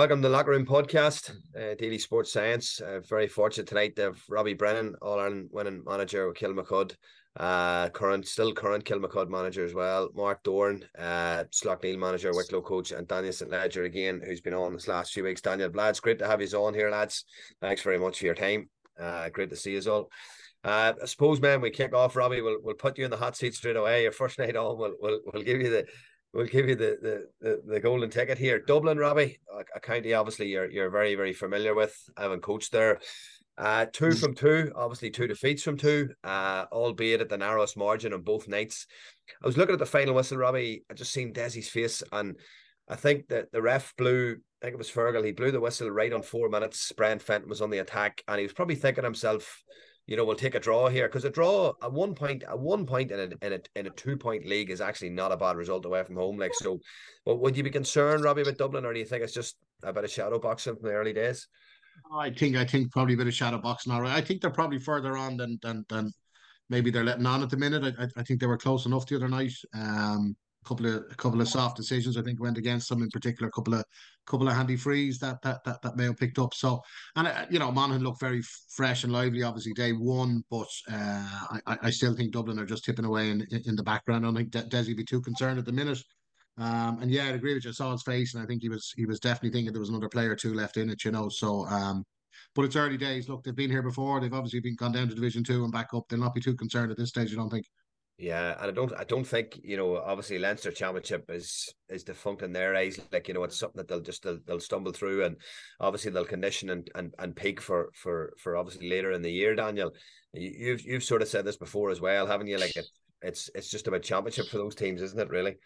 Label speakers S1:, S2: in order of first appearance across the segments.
S1: Welcome to the Locker Room Podcast, uh, Deely Sports Science. Uh, very fortunate tonight to have Robbie Brennan, All Ireland winning manager with Kilmacud, uh, current, still current Kilmacud manager as well. Mark Doran, uh, Slaughtneil manager, Wicklow coach, and Daniel St. Ledger again, who's been on this last few weeks. Daniel, lads, great to have you on here, lads. Thanks very much for your time. Uh, great to see you all. Uh, I suppose, man, we kick off. Robbie, we'll we'll put you in the hot seat straight away. Your first night on, we'll we'll, we'll give you the we'll give you the, the the, the golden ticket here. Dublin, Robbie, a county obviously you're you're very very familiar with, having coached there. Uh, two mm. from two, obviously two defeats from two, uh, albeit at the narrowest margin on both nights. I was looking at the final whistle, Robbie. I just seen Dessie's face, and I think that the ref blew. I think it was Fergal. He blew the whistle right on four minutes. Brian Fenton was on the attack, and he was probably thinking himself, you know, we'll take a draw here because a draw, a one point, a one point in a in a in a two point league is actually not a bad result away from home. Like so, but would you be concerned, Robbie, about Dublin, or do you think it's just a bit of shadow boxing from the early days?
S2: I think I think probably a bit of shadow boxing. All right, I think they're probably further on than than than maybe they're letting on at the minute. I I think they were close enough the other night. Um, couple of a couple of soft decisions I think went against them in particular. A couple of couple of handy frees that that that, that Mayo picked up. So and uh, you know Monaghan looked very fresh and lively. Obviously day one, but uh, I I still think Dublin are just tipping away in in the background. I don't think De- Dessie be too concerned at the minute. Um, and yeah, I'd agree with you. I saw his face, and I think he was he was definitely thinking there was another player or two left in it. You know, so um, but it's early days. Look, they've been here before. They've obviously been gone down to Division Two and back up. They'll not be too concerned at this stage. I don't think.
S1: Yeah, and I don't, I don't think you know. Obviously, Leinster Championship is is defunct in their eyes. Like you know, it's something that they'll just they'll, they'll stumble through, and obviously they'll condition and, and and peak for for for obviously later in the year. Daniel, you've you've sort of said this before as well, haven't you? Like it, it's it's just about championship for those teams, isn't it? Really.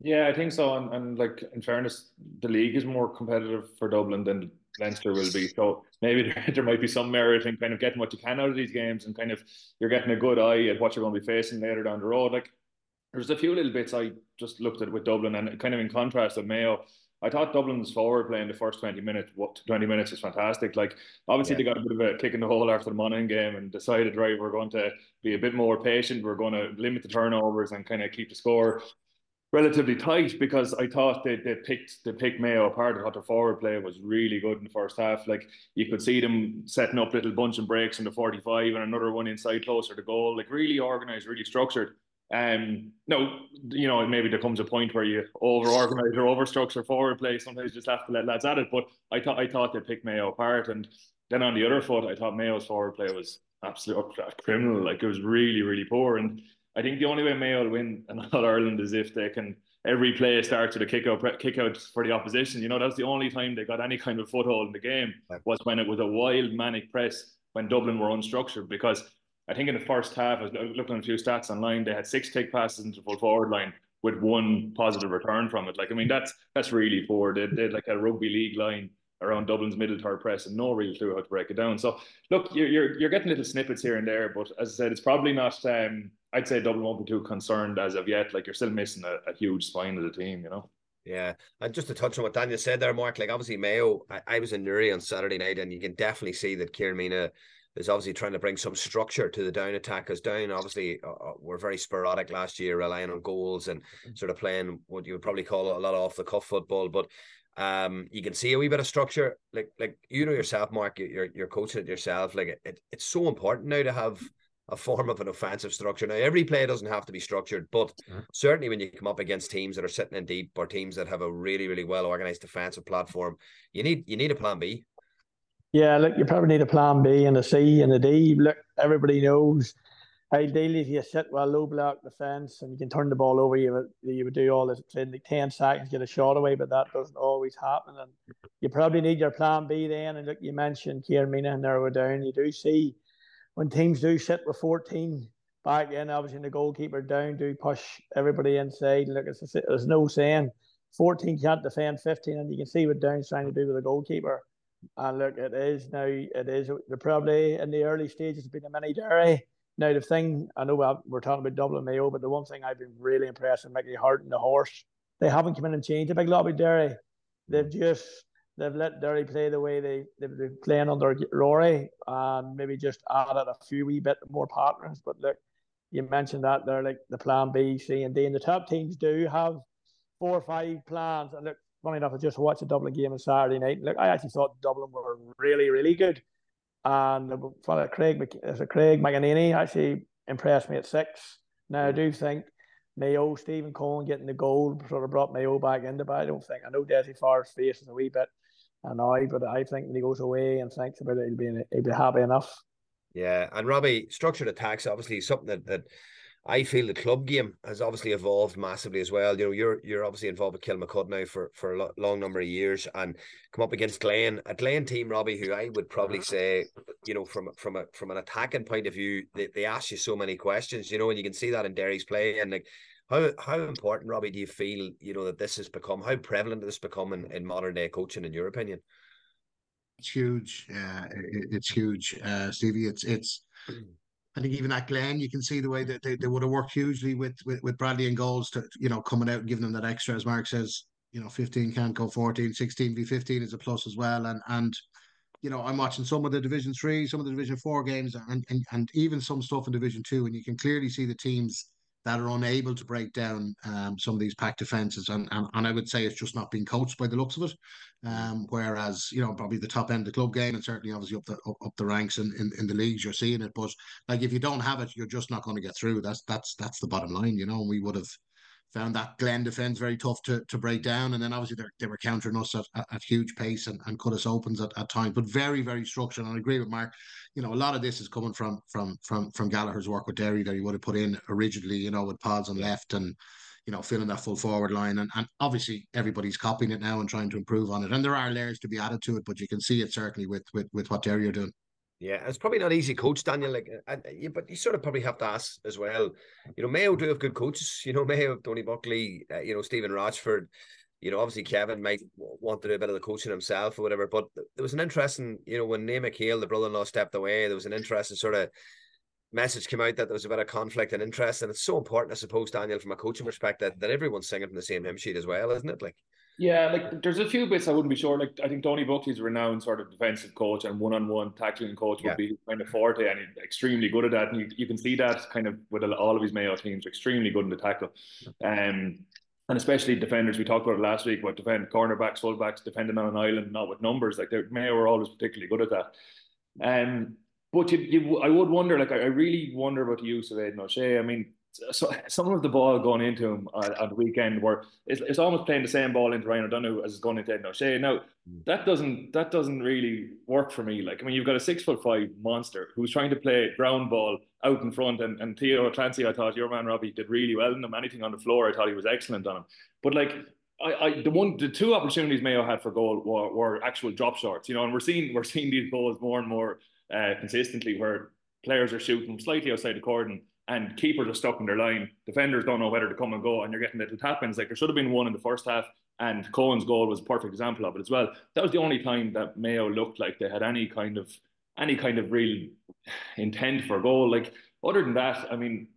S3: Yeah, I think so. And, and like in fairness, the league is more competitive for Dublin than Leinster will be. So maybe there, there, might be some merit in kind of getting what you can out of these games and kind of you're getting a good eye at what you're going to be facing later down the road. Like there's a few little bits I just looked at with Dublin and kind of in contrast with Mayo. I thought Dublin's forward play in the first 20 minutes, what 20 minutes is fantastic. Like obviously yeah. they got a bit of a kick in the hole after the Monaghan game and decided, right, we're going to be a bit more patient. We're going to limit the turnovers and kind of keep the score relatively tight because I thought they, they picked they picked Mayo apart. I thought their forward play was really good in the first half. Like you could see them setting up little bunch and breaks in the 45 and another one inside closer to goal. Like really organized, really structured. Um no, you know, maybe there comes a point where you over organize or over structure forward play. Sometimes you just have to let lads at it. But I thought I thought they picked Mayo apart. And then on the other foot, I thought Mayo's forward play was absolutely criminal. Like it was really, really poor. And I think the only way Mayo will win in All Ireland is if they can every play starts with a kick out kick out for the opposition. You know, that's the only time they got any kind of foothold in the game was when it was a wild manic press when Dublin were unstructured. Because I think in the first half, I was looking at a few stats online, they had six take passes into full forward line with one positive return from it. Like, I mean, that's that's really poor. They did like a rugby league line around Dublin's middle third press and no real clue how to break it down. So look, you're you're, you're getting little snippets here and there, but as I said, it's probably not um, I'd say Dublin won't be too concerned as of yet. Like you're still missing a, a huge spine of the team, you know.
S1: Yeah, and just to touch on what Daniel said there, Mark. Like obviously Mayo, I, I was in Newry on Saturday night, and you can definitely see that Kieran Meenagh is obviously trying to bring some structure to the down attack. Because down, obviously, uh, uh, were very sporadic last year, relying on goals and sort of playing what you would probably call a lot of off the cuff football. But um, you can see a wee bit of structure. Like like you know yourself, Mark. You're you're coaching it yourself. Like it, it it's so important now to have a form of an offensive structure. Now, every play doesn't have to be structured, but mm-hmm. certainly when you come up against teams that are sitting in deep or teams that have a really, really well organized defensive platform, you need you need a plan B.
S4: Yeah, look, you probably need a plan B and a C and a D. Look, everybody knows ideally if you sit well low block defence and you can turn the ball over, you would you would do all this in like ten seconds, get a shot away, but that doesn't always happen. And you probably need your plan B then. And look, you mentioned Kieran Meenagh and were down. You do see when teams do sit with 14 back in, obviously the goalkeeper down, do push everybody inside. Look, it's a, there's no saying 14 can't defend 15, and you can see what Down's trying to do with the goalkeeper. And look, it is now, it is, they're probably in the early stages, been a mini Derry. Now, the thing, I know we're talking about Dublin Mayo, but the one thing I've been really impressed with Mickey Harte and the horse, they haven't come in and changed a big lobby Derry. They've mm. just they've let Derry play the way they they've been playing under Rory and maybe just added a few wee bit more partners. But look, you mentioned that they're like the plan B, C, and D, and the top teams do have four or five plans. And look, funny enough, I just watched a Dublin game on Saturday night. Look, I actually thought Dublin were really, really good. And fellow Craig, Craig McEnany actually impressed me at six. Now I do think Mayo, Stephen Coen getting the goal sort of brought Mayo back into, but I don't think I know Dessie Farrell's face is a wee bit annoyed, but I think when he goes away and thinks about it, he'll be he'll be happy enough.
S1: Yeah, and Robbie, structured attacks obviously something that that I feel the club game has obviously evolved massively as well. You know, you're you're obviously involved with Kilmacud now for for a long number of years, and come up against Glen, a Glen team, Robbie, who I would probably uh-huh. say, you know, from from a from an attacking point of view, they, they ask you so many questions, you know, and you can see that in Derry's play, and like how how important, Robbie, do you feel, you know, that this has become? How prevalent this become in, in modern day coaching, in your opinion?
S2: It's huge. Yeah, it, it's huge, uh, Stevie. It's it's. I think even at Glen, you can see the way that they, they would have worked hugely with, with, with Bradley and goals to, you know, coming out and giving them that extra, as Mark says, you know, 15 can't go 14, 16 v 15 is a plus as well. And, and, you know, I'm watching some of the Division Three, some of the Division Four games, and, and, and even some stuff in Division Two, and you can clearly see the teams that are unable to break down um, some of these packed defenses. And, and, and I would say it's just not being coached by the looks of it. Um, whereas, you know, probably the top end of the club game and certainly obviously up the up, up the ranks in, in, in, the leagues, you're seeing it. But like if you don't have it, you're just not going to get through. That's that's that's the bottom line, you know. And we would have found that Glen defence very tough to, to break down. And then obviously they were countering us at, at, at, huge pace and, and cut us opens at, at times, but very, very structured. And I agree with Mark. You know, a lot of this is coming from from from from Gallagher's work with Derry that he would have put in originally, you know, with Pauls on left and you know, filling that full forward line. And, and obviously everybody's copying it now and trying to improve on it. And there are layers to be added to it, but you can see it certainly with with with what Derry are doing.
S1: Yeah, it's probably not easy, coach Daniel. Like, and, but you sort of probably have to ask as well. You know, Mayo do have good coaches. You know, Mayo, Donie Buckley, uh, you know, Stephen Rochford. You know, obviously Kevin might want to do a bit of the coaching himself or whatever. But there was an interesting, you know, when Nae McHale, the brother-in-law, stepped away, there was an interesting sort of message came out that there was a bit of conflict and interest, and it's so important, I suppose, Daniel, from a coaching perspective, that, that everyone's singing from the same hymn sheet as well, isn't it? Like.
S3: Yeah, like there's a few bits I wouldn't be sure. Like I think Donie Buckley's a renowned sort of defensive coach and one-on-one tackling coach would yeah. be kind of forte and he's extremely good at that. And you, you can see that kind of with all of his Mayo teams, extremely good in the tackle. Um, and especially defenders. We talked about it last week. What defend cornerbacks, fullbacks, defending on an island, not with numbers. Like Mayo were always particularly good at that. Um, but you, you, I would wonder. Like I, I really wonder about the use of Aidan O'Shea. I mean, so some of the ball going into him on, on the weekend were it's, it's, almost playing the same ball into Ryan O'Donoghue as it's going into Ed O'Shea. Now mm. that doesn't that doesn't really work for me. Like I mean, you've got a six foot five monster who's trying to play ground ball out in front, and, and Theo Clancy, I thought your man Robbie did really well in him. Anything on the floor, I thought he was excellent on him. But like I, I the one the two opportunities Mayo had for goal were, were actual drop shots, you know, and we're seeing we're seeing these goals more and more uh, consistently where players are shooting slightly outside the cordon and keepers are stuck in their line. Defenders don't know whether to come and go, and you're getting little tap-ins. Like there should have been one in the first half, and Coen's goal was a perfect example of it as well. That was the only time that Mayo looked like they had any kind of any kind of real intent for goal. Like other than that, I mean,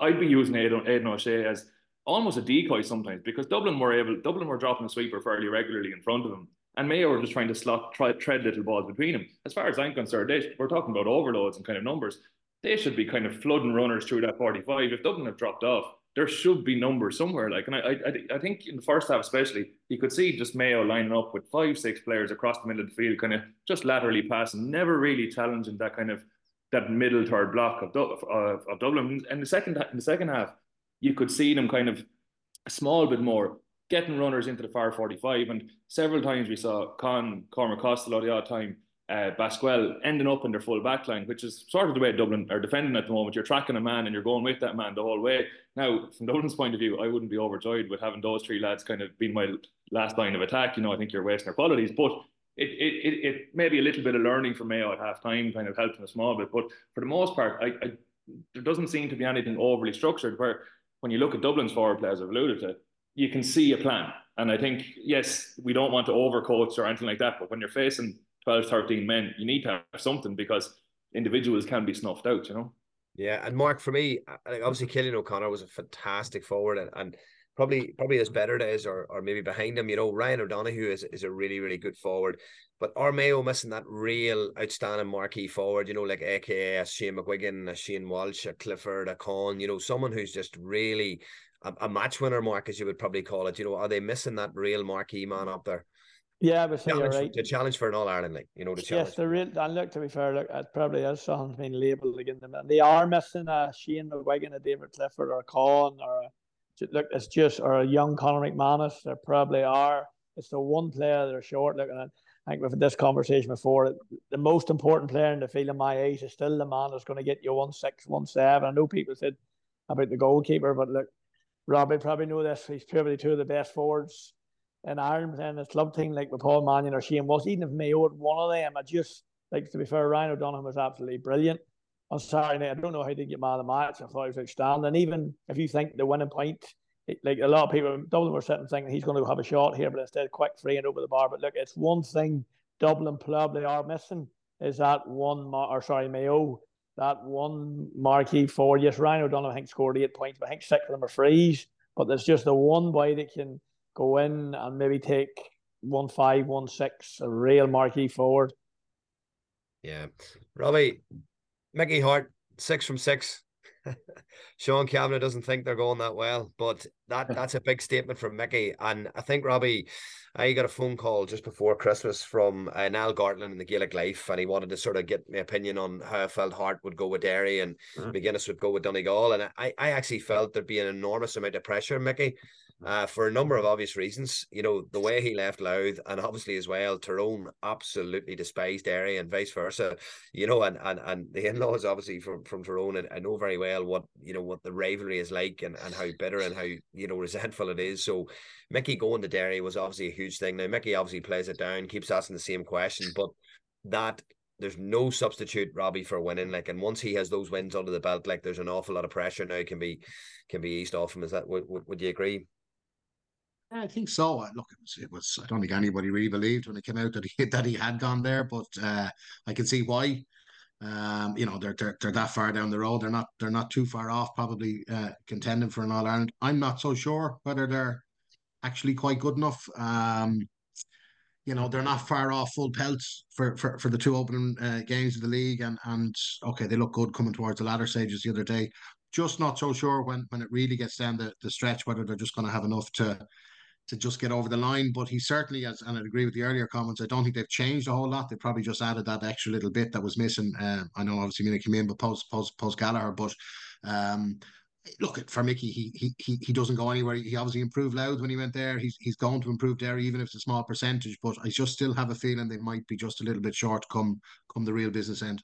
S3: I'd be using Aidan, Aidan O'Shea as almost a decoy sometimes because Dublin were able Dublin were dropping a sweeper fairly regularly in front of him. And Mayo were just trying to slot, try, tread little balls between them. As far as I'm concerned, they, we're talking about overloads and kind of numbers they should be kind of flooding runners through that 45. If Dublin have dropped off, there should be numbers somewhere. Like, and I, I, I think in the first half, especially, you could see just Mayo lining up with five, six players across the middle of the field, kind of just laterally passing, never really challenging that kind of that middle third block of, of, of Dublin. And the second in the second half, you could see them kind of a small bit more getting runners into the far 45. And several times we saw Con Cormac Costello the odd time uh, Basquel ending up in their full back line, which is sort of the way Dublin are defending at the moment. You're tracking a man and you're going with that man the whole way. Now, from Dublin's point of view, I wouldn't be overjoyed with having those three lads kind of being my last line of attack. You know, I think you're wasting their qualities, but it, it, it, it may be a little bit of learning from Mayo at half time, kind of helping a small bit. But for the most part, I, I, there doesn't seem to be anything overly structured where when you look at Dublin's forward players, I've alluded to, you can see a plan. And I think, yes, we don't want to overcoach or anything like that, but when you're facing 12, 13 men, you need to have something because individuals can be snuffed out, you know?
S1: Yeah, and Mark, for me, obviously Cillian O'Connor was a fantastic forward and, and probably probably his better days or or maybe behind him. You know, Ryan O'Donoghue is, is a really, really good forward. But Mayo missing that real outstanding marquee forward, you know, like AKA Shane McGuigan, a Shane Walsh, a Clifford, a Con, you know, someone who's just really a, a match winner mark, as you would probably call it. You know, are they missing that real marquee man up there?
S4: Yeah, but say you're right.
S1: The challenge for an All Ireland, like you know, the challenge.
S4: Yes, the real. And look, to be fair, look, it probably is something being labelled against them. And they are missing a Shane McGuigan, a David Clifford, or a Con, or a, look, it's just or a young Conor McManus. There probably are. It's the one player they're short. Looking at. I think we've had this conversation before. The most important player in the field, in my eyes, is still the man that's going to get you one six, one seven. I know people said about the goalkeeper, but look, Robbie probably know this. He's probably two of the best forwards in Ireland and the club thing like with Paul Mannion or Shane was even if Mayo had one of them, I just like to be fair, Ryan O'Donoghue was absolutely brilliant. Saturday night, I don't know how he did get man of the match. I thought he was outstanding. Even if you think the winning point, like a lot of people, Dublin were sitting thinking he's going to have a shot here, but instead quick free and over the bar. But look, it's one thing Dublin probably are missing is that one, or sorry, Mayo, that one marquee forward. Yes, Ryan O'Donoghue I think scored eight points, but I think six of them are frees. But there's just the one boy that can go in and maybe take one five, one six, a real marquee forward.
S1: Yeah. Robbie, Mickey Harte, six from six. Sean Cavanagh doesn't think they're going that well, but that that's a big statement from Mickey. And I think Robbie, I got a phone call just before Christmas from uh, Niall Gartland in the Gaelic Life, and he wanted to sort of get my opinion on how I felt Harte would go with Derry and mm-hmm. McGuinness would go with Donegal. And I, I actually felt there'd be an enormous amount of pressure, Mickey, uh, for a number of obvious reasons. You know, the way he left Louth, and obviously as well, Tyrone absolutely despised Derry and vice versa. You know, and and, and the in-laws obviously from, from Tyrone, and I know very well what you know what the rivalry is like and, and how bitter and how you know resentful it is. So Mickey going to Derry was obviously a huge thing. Now Mickey obviously plays it down, keeps asking the same question, but that there's no substitute Robbie for winning. Like, and once he has those wins under the belt, like there's an awful lot of pressure now can be can be eased off him. Is that would, would you agree?
S2: I think so. Look, it was, it was. I don't think anybody really believed when it came out that he that he had gone there, but uh, I can see why. Um, you know, they're, they're they're that far down the road. They're not they're not too far off, probably uh, contending for an All Ireland. I'm not so sure whether they're actually quite good enough. Um, you know, they're not far off full pelts for for, for the two opening uh, games of the league, and and okay, they look good coming towards the latter stages the other day. Just not so sure when when it really gets down the, the stretch whether they're just going to have enough to to just get over the line. But he certainly has, and I agree with the earlier comments. I don't think they've changed a whole lot. They probably just added that extra little bit that was missing. Uh, I know obviously Meenagh came in, but post post post Gallagher. But um, look for Mickey, he he he he doesn't go anywhere. He obviously improved Louth when he went there. He's he's going to improve there, even if it's a small percentage. But I just still have a feeling they might be just a little bit short come come the real business end.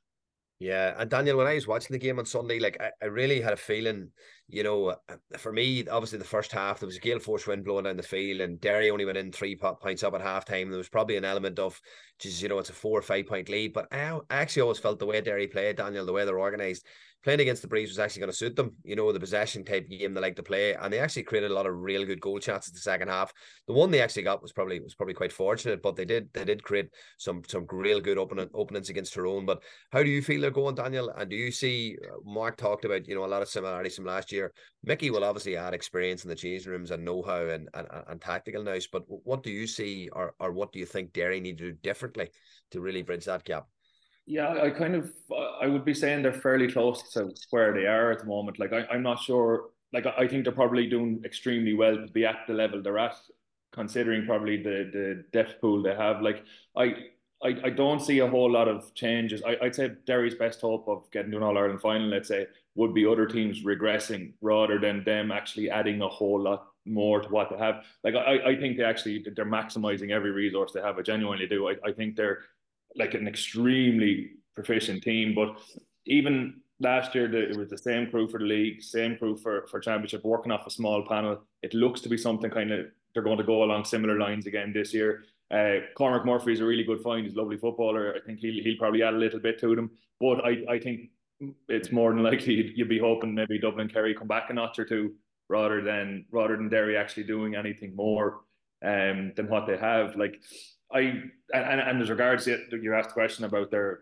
S1: Yeah, and Daniel, when I was watching the game on Sunday, like I, I really had a feeling, you know, uh, for me, obviously the first half there was a gale force wind blowing down the field, and Derry only went in three points up at half time. There was probably an element of, just you know, it's a four or five point lead, but I, I actually always felt the way Derry played, Daniel, the way they're organised, playing against the Breeze was actually going to suit them. You know, the possession type game they like to play, and they actually created a lot of real good goal chances the second half. The one they actually got was probably was probably quite fortunate, but they did they did create some some real good opening openings against Tyrone. But how do you feel they're going, Daniel? And do you see uh, Mark talked about you know a lot of similarities from last year? Mickey will obviously add experience in the changing rooms and know how and, and, and tactical nous. But what do you see, or or what do you think Derry need to do differently to really bridge that gap?
S3: Yeah, I kind of uh, I would be saying they're fairly close to where they are at the moment. Like I, I'm not sure. Like I think they're probably doing extremely well to be at the level they're at, considering probably the the depth pool they have. Like I I, I don't see a whole lot of changes. I, I'd say Derry's best hope of getting to an All Ireland final, let's say, would be other teams regressing rather than them actually adding a whole lot more to what they have. Like I, I think they actually they're maximizing every resource they have. I genuinely do. I, I think they're like an extremely proficient team. But even last year, it was the same crew for the league, same crew for for championship, working off a small panel. It looks to be something kind of they're going to go along similar lines again this year. Uh, Cormac Murphy is a really good find. He's a lovely footballer. I think he'll he'll probably add a little bit to them. But I, I think it's more than likely you'd be hoping maybe Dublin Kerry come back a notch or two rather than rather than Derry actually doing anything more um, than what they have. Like I and, and as regards to you asked a question about their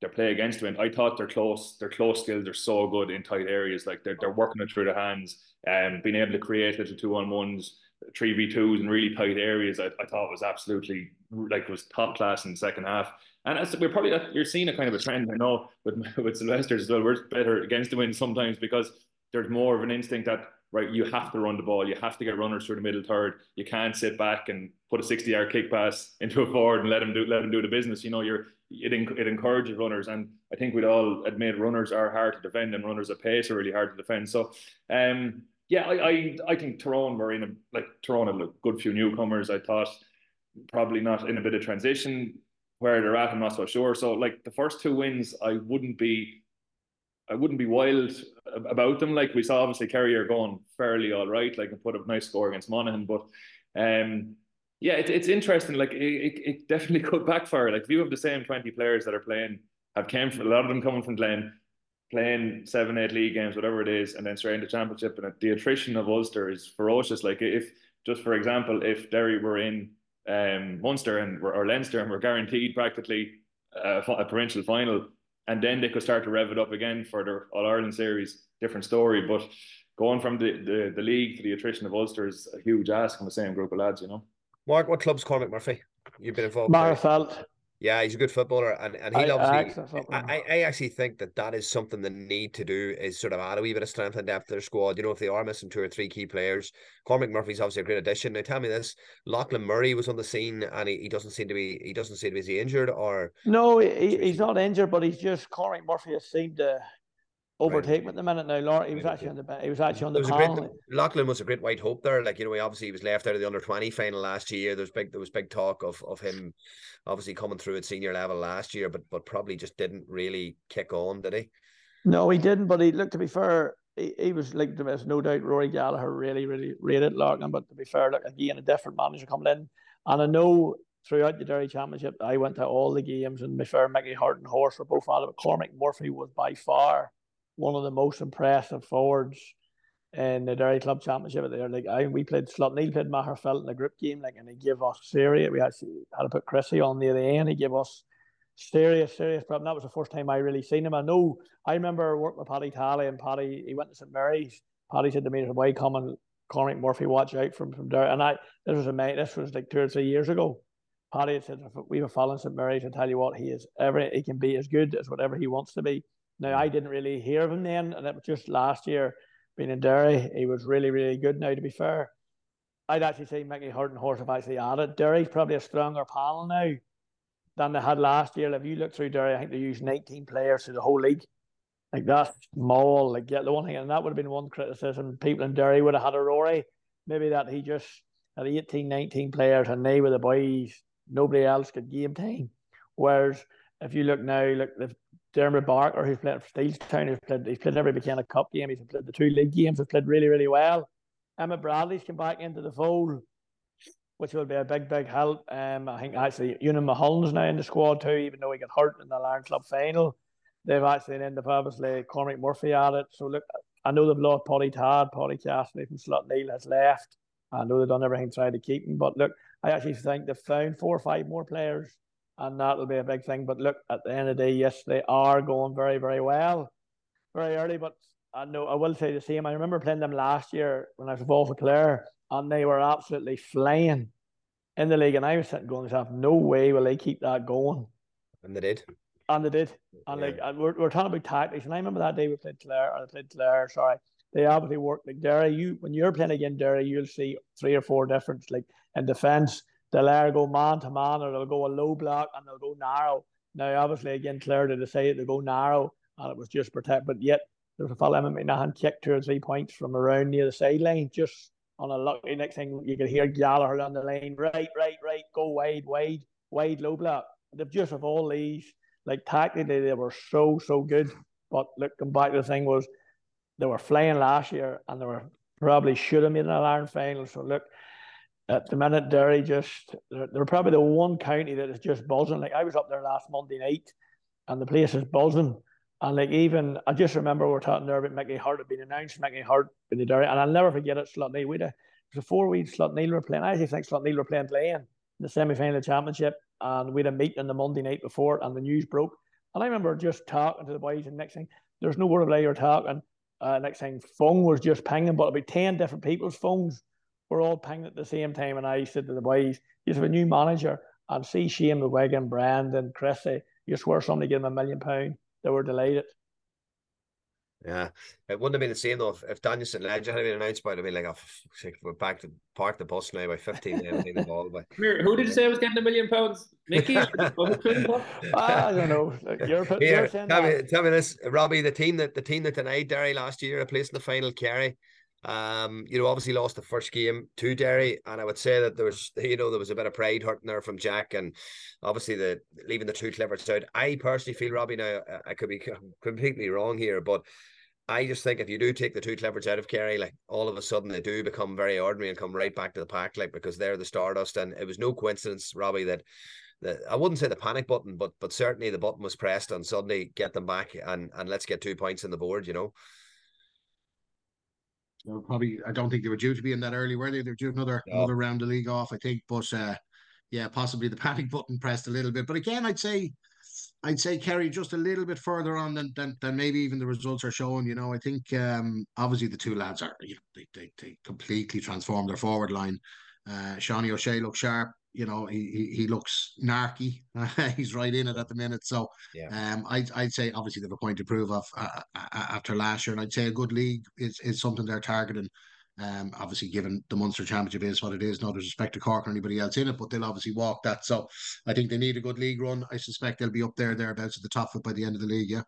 S3: their play against Wind. I thought they're close They're close skills are so good in tight areas. Like they're they're working it through the hands and um, being able to create little two on ones, three v twos in really tight areas. I, I thought was absolutely like it was top class in the second half. And as we're probably you're seeing a kind of a trend. I know with with Sylvester as well. We're better against the wind sometimes because there's more of an instinct that right, you have to run the ball, you have to get runners through the middle third. You can't sit back and put a 60 yard kick pass into a forward and let him do let him do the business. You know, you're it it encourages runners, and I think we'd all admit runners are hard to defend, and runners at pace are really hard to defend. So, um, yeah, I I, I think Tyrone were in a like Tyrone had a good few newcomers. I thought probably not in a bit of transition where they're at. I'm not so sure. So, like the first two wins, I wouldn't be I wouldn't be wild about them. Like we saw, obviously are going fairly all right. Like and put a nice score against Monaghan, but um, yeah, it, it's interesting. Like it, it, it, definitely could backfire. Like if you have the same twenty players that are playing, have came from a lot of them coming from Glen, playing seven, eight league games, whatever it is, and then straight into championship, and the attrition of Ulster is ferocious. Like if just for example, if Derry were in um, Munster and or Leinster and were guaranteed practically a, a provincial final and then they could start to rev it up again for their All Ireland series. Different story, but going from the, the, the league to the attrition of Ulster is a huge ask from the same group of lads, you know.
S1: Mark, what club's Cormac Murphy? You've been involved.
S4: Magherafelt.
S1: Yeah, he's a good footballer, and, and he obviously. I, I actually think that that is something they need to do is sort of add a wee bit of strength and depth to their squad. You know, if they are missing two or three key players, Cormac Murphy's obviously a great addition. Now, tell me this: Lachlan Murray was on the scene, and he, he doesn't seem to be he doesn't seem to be is he injured or
S4: no, he, he's not injured, but he's just Cormac Murphy has seemed to overtake right. at the minute now. He was actually on the he was actually on the panel.
S1: Lachlan was a great white hope there. Like you know, he obviously he was left out of the under twenty final last year. There was big there was big talk of of him obviously coming through at senior level last year, but but probably just didn't really kick on, did he?
S4: No, he didn't. But he looked to be fair. He, he was like there's no doubt Rory Gallagher really really rated Lachlan. But to be fair, look again a different manager coming in, and I know throughout the Derry Championship, I went to all the games, and my fair Mickey Harte and Horse were both out of it. Cormac Murphy was by far one of the most impressive forwards in the Derry Club Championship. There, like I, we played Slaughtneil played Magherafelt in a group game, like, and he gave us serious. We actually had to put Chrissy on near the end. He gave us serious, serious problem. That was the first time I really seen him. I know. I remember working with Paddy Talley and Paddy he went to St Mary's. Paddy said to me, "Why come and Cormac Murphy watch out from from there?" And I this was a mate. this was like two or three years ago. Paddy had said, we have were following St Mary's, and tell you what, he is every he can be as good as whatever he wants to be." Now I didn't really hear of him then, and it was just last year being in Derry. He was really, really good. Now to be fair, I'd actually say Mickey Harte and Horse have actually added. Derry's probably a stronger panel now than they had last year. If you look through Derry, I think they used 19 players through the whole league. Like that's small. Like yeah, the one thing, and that would have been one criticism. People in Derry would have had a Rory. Maybe that he just had 18, 19 players and they were the boys. Nobody else could game time. Whereas if you look now, look, the Dermot Barker, who's played for Steelstown, who's played, he's played every McKenna Cup game, he's played the two league games, he's played really, really well. Emmett Bradley's come back into the fold, which will be a big, big help. Um, I think actually Ewan Mahon's now in the squad too, even though he got hurt in the Lion Club final. They've actually ended up obviously Cormac Murphy at it. So look, I know they've lost Paddy Todd, Paddy Cassidy from Slaughtneil has left. I know they've done everything to try to keep him, but look, I actually think they've found four or five more players and that'll be a big thing. But look, at the end of the day, yes, they are going very, very well, very early. But I know I will say the same. I remember playing them last year when I was involved with Clare, and they were absolutely flying in the league. And I was sitting going to myself, no way will they keep that going.
S1: And they did.
S4: And they did. And yeah. like and we're, we're talking about tactics. And I remember that day we played Clare, or I played Clare, sorry. They obviously worked like Derry. You when you're playing against Derry, you'll see three or four different like in defence they'll either go man to man or they'll go a low block and they'll go narrow. Now, obviously, again, Clare did say they go narrow and it was just protect, but yet there's a fellow Emmet McNahan kicked two or three points from around near the sideline, just on a lucky next thing you could hear Gallagher on the lane, right, right, right, go wide, wide, wide, low block. They've just of all these, like tactically, they were so, so good. But looking back, the thing was they were flying last year and they were probably should have made an Ireland final. So look, at the minute, Derry just they're, they're, probably the one county that is just buzzing. Like I was up there last Monday night, and the place is buzzing. And like even I just remember we are talking there about Mickey Harte had been announced, Mickey Harte in the Derry, and I'll never forget it. Slaughtneil, we had before we Slaughtneil were playing. I actually think Slaughtneil were playing playing in the semi final championship, and we had a meeting the Monday night before, and the news broke. And I remember just talking to the boys, and next thing there's no word of lie talking. Uh, next thing, phone was just pinging, but about ten different people's phones we're all pinging at the same time. And I said to the boys, you have a new manager and see Shane McGuigan, Brandon, Chrissy, you swear somebody give them a million pound. They were delighted.
S1: Yeah, it wouldn't have been the same though if, if Daniel St. Ledger had been announced by. I'd been like, oh, we're back to park the bus now by fifteen. the ball, but
S3: who did you say was getting a million pounds? Mickey? I
S4: don't know. you're,
S1: Here, you're tell me, tell me this, Robbie. The team that the team that denied Derry last year, placed in the final, Kerry. Um, you know, obviously lost the first game to Derry, and I would say that there was, you know, there was a bit of pride hurting there from Jack, and obviously the leaving the two Cliffords out. I personally feel Robbie now. I could be completely wrong here, but I just think if you do take the two Cliffords out of Kerry, like all of a sudden they do become very ordinary and come right back to the pack, like because they're the stardust, and it was no coincidence, Robbie, that. The, I wouldn't say the panic button, but but certainly the button was pressed on Sunday. Get them back and and let's get two points on the board. You know
S2: they were probably I don't think they were due to be in that early, were they? They were due another no. another round of league off, I think. But uh, yeah, possibly the panic button pressed a little bit. But again, I'd say I'd say Kerry just a little bit further on than, than than maybe even the results are showing. You know, I think um, obviously the two lads are you know they they, they completely transformed their forward line. Uh, Seanie O'Shea looked sharp you know, he he, he looks narky. He's right in it at the minute. So, yeah. um, I'd I'd say obviously they have a point to prove of uh, uh, uh, after last year, and I'd say a good league is is something they're targeting. Um, obviously, given the Munster Championship is what it is, no disrespect to Cork or anybody else in it, but they'll obviously walk that. So, I think they need a good league run. I suspect they'll be up there thereabouts at the top of it by the end of the league. Yeah.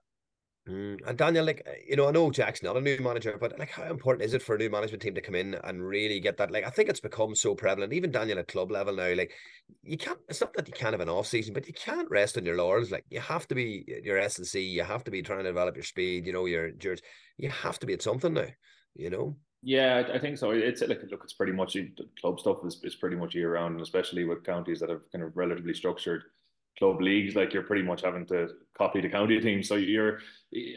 S1: Mm. And Daniel, like you know, I know Jack's not a new manager, but like, how important is it for a new management team to come in and really get that? Like, I think it's become so prevalent, even Daniel at club level now. Like, you can't. It's not that you can't have an off season, but you can't rest on your laurels. Like, you have to be your S and C. You have to be trying to develop your speed. You know, your your. You have to be at something now. You know.
S3: Yeah, I think so. It's like look, it's pretty much club stuff is, is pretty much year round, and especially with counties that have kind of relatively structured club leagues, like you're pretty much having to copy the county team. So you're,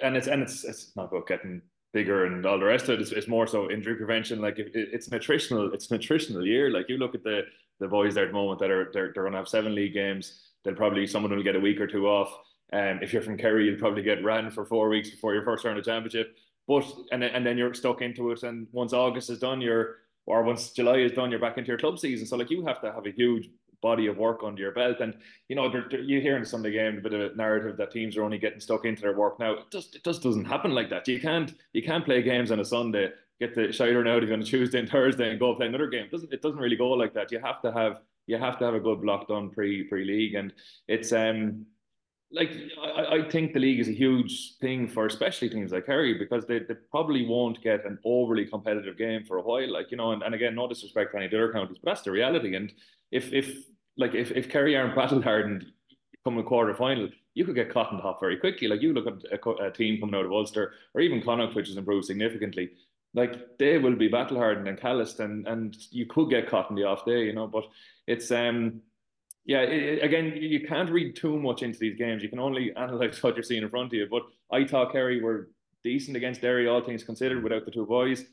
S3: and it's and it's it's not about getting bigger and all the rest of it. It's, it's more so injury prevention. Like it, it's nutritional. It's nutritional year. Like you look at the the boys there at the moment that are they're, they're going to have seven league games. They'll probably someone will get a week or two off. Um, if you're from Kerry, you'll probably get ran for four weeks before your first round of championship. But and and then you're stuck into it. And once August is done, you're or once July is done, you're back into your club season. So like you have to have a huge body of work under your belt. And you know, they're, they're, you hear in the Sunday game a bit of a narrative that teams are only getting stuck into their work now. It just it just doesn't happen like that. You can't you can't play games on a Sunday, get the Shiren out on a Tuesday and Thursday, and go play another game. It doesn't it doesn't really go like that. You have to have you have to have a good block done pre pre league, and it's um like I, I think the league is a huge thing for especially teams like Kerry because they, they probably won't get an overly competitive game for a while. Like, you know, and, and again, no disrespect to any other counties, but that's the reality. And if if like if, if Kerry aren't battle hardened come a quarter final, you could get caught in the hop very quickly. Like you look at a, a, team coming out of Ulster or even Connacht, which has improved significantly. Like they will be battle hardened and calloused, and and you could get caught in the off day, you know. But it's um yeah, it, again, you can't read too much into these games. You can only analyze what you're seeing in front of you. But I thought Kerry were decent against Derry, all things considered, without the two boys.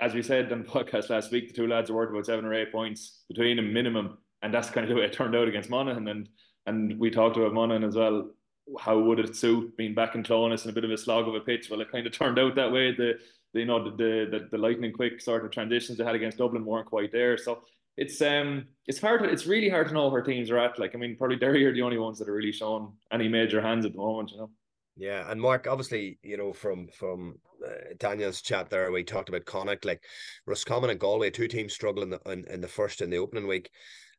S3: As we said on the podcast last week, the two lads are worth about seven or eight points between them minimum and that's kind of the way it turned out against Monaghan. And and we talked about Monaghan as well. How would it suit being back in Clones and a bit of a slog of a pitch? Well, it kind of turned out that way. The, the you know the, the the lightning quick sort of transitions they had against Dublin weren't quite there. So it's um it's hard to, it's really hard to know where teams are at. Like I mean, probably Derry are the only ones that are really showing any major hands at the moment. You know.
S1: Yeah, and Mark, obviously, you know, from from uh, Daniel's chat there, we talked about Connacht, like Roscommon and Galway, two teams struggling in in, in the first in the opening week.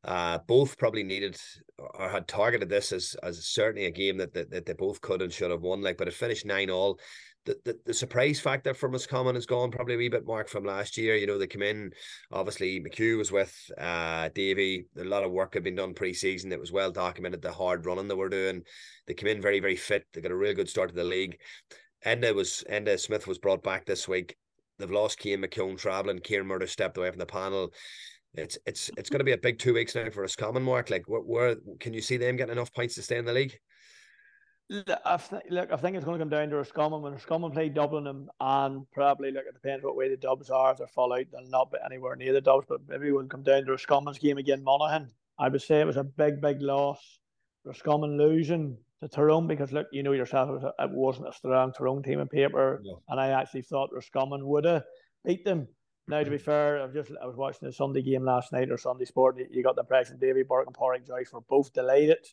S1: Uh, both probably needed or had targeted this as as certainly a game that, that, that they both could and should have won. Like, but it finished nine all. The, the, the surprise factor for Roscommon has gone probably a wee bit mark from last year. You know, they came in, obviously McHugh was with uh Davy. A lot of work had been done pre-season. It was well documented the hard running they were doing. They came in very, very fit. They got a real good start to the league. Enda was Enda Smith was brought back this week. They've lost Cian McKeown traveling. Kieran Murtagh stepped away from the panel it's it's it's mm-hmm. going to be a big two weeks now for Roscommon Mark. Like, where, where can you see them getting enough points to stay in the league?
S4: I th- look, I think it's going to come down to Roscommon. When Roscommon play Dublin and, and probably look, it depends what way the Dubs are. If they're fall out, they'll not be anywhere near the Dubs. But maybe it will come down to Roscommon's game again, Monaghan. I would say it was a big, big loss. Roscommon losing to Tyrone because look, you know yourself, it, was a, it wasn't a strong Tyrone team in paper, and I actually thought Roscommon would have beat them. Now, to be fair, I've just I was watching the Sunday game last night or Sunday Sport. You got the impression Davy Burke and Pádraig Joyce were both delighted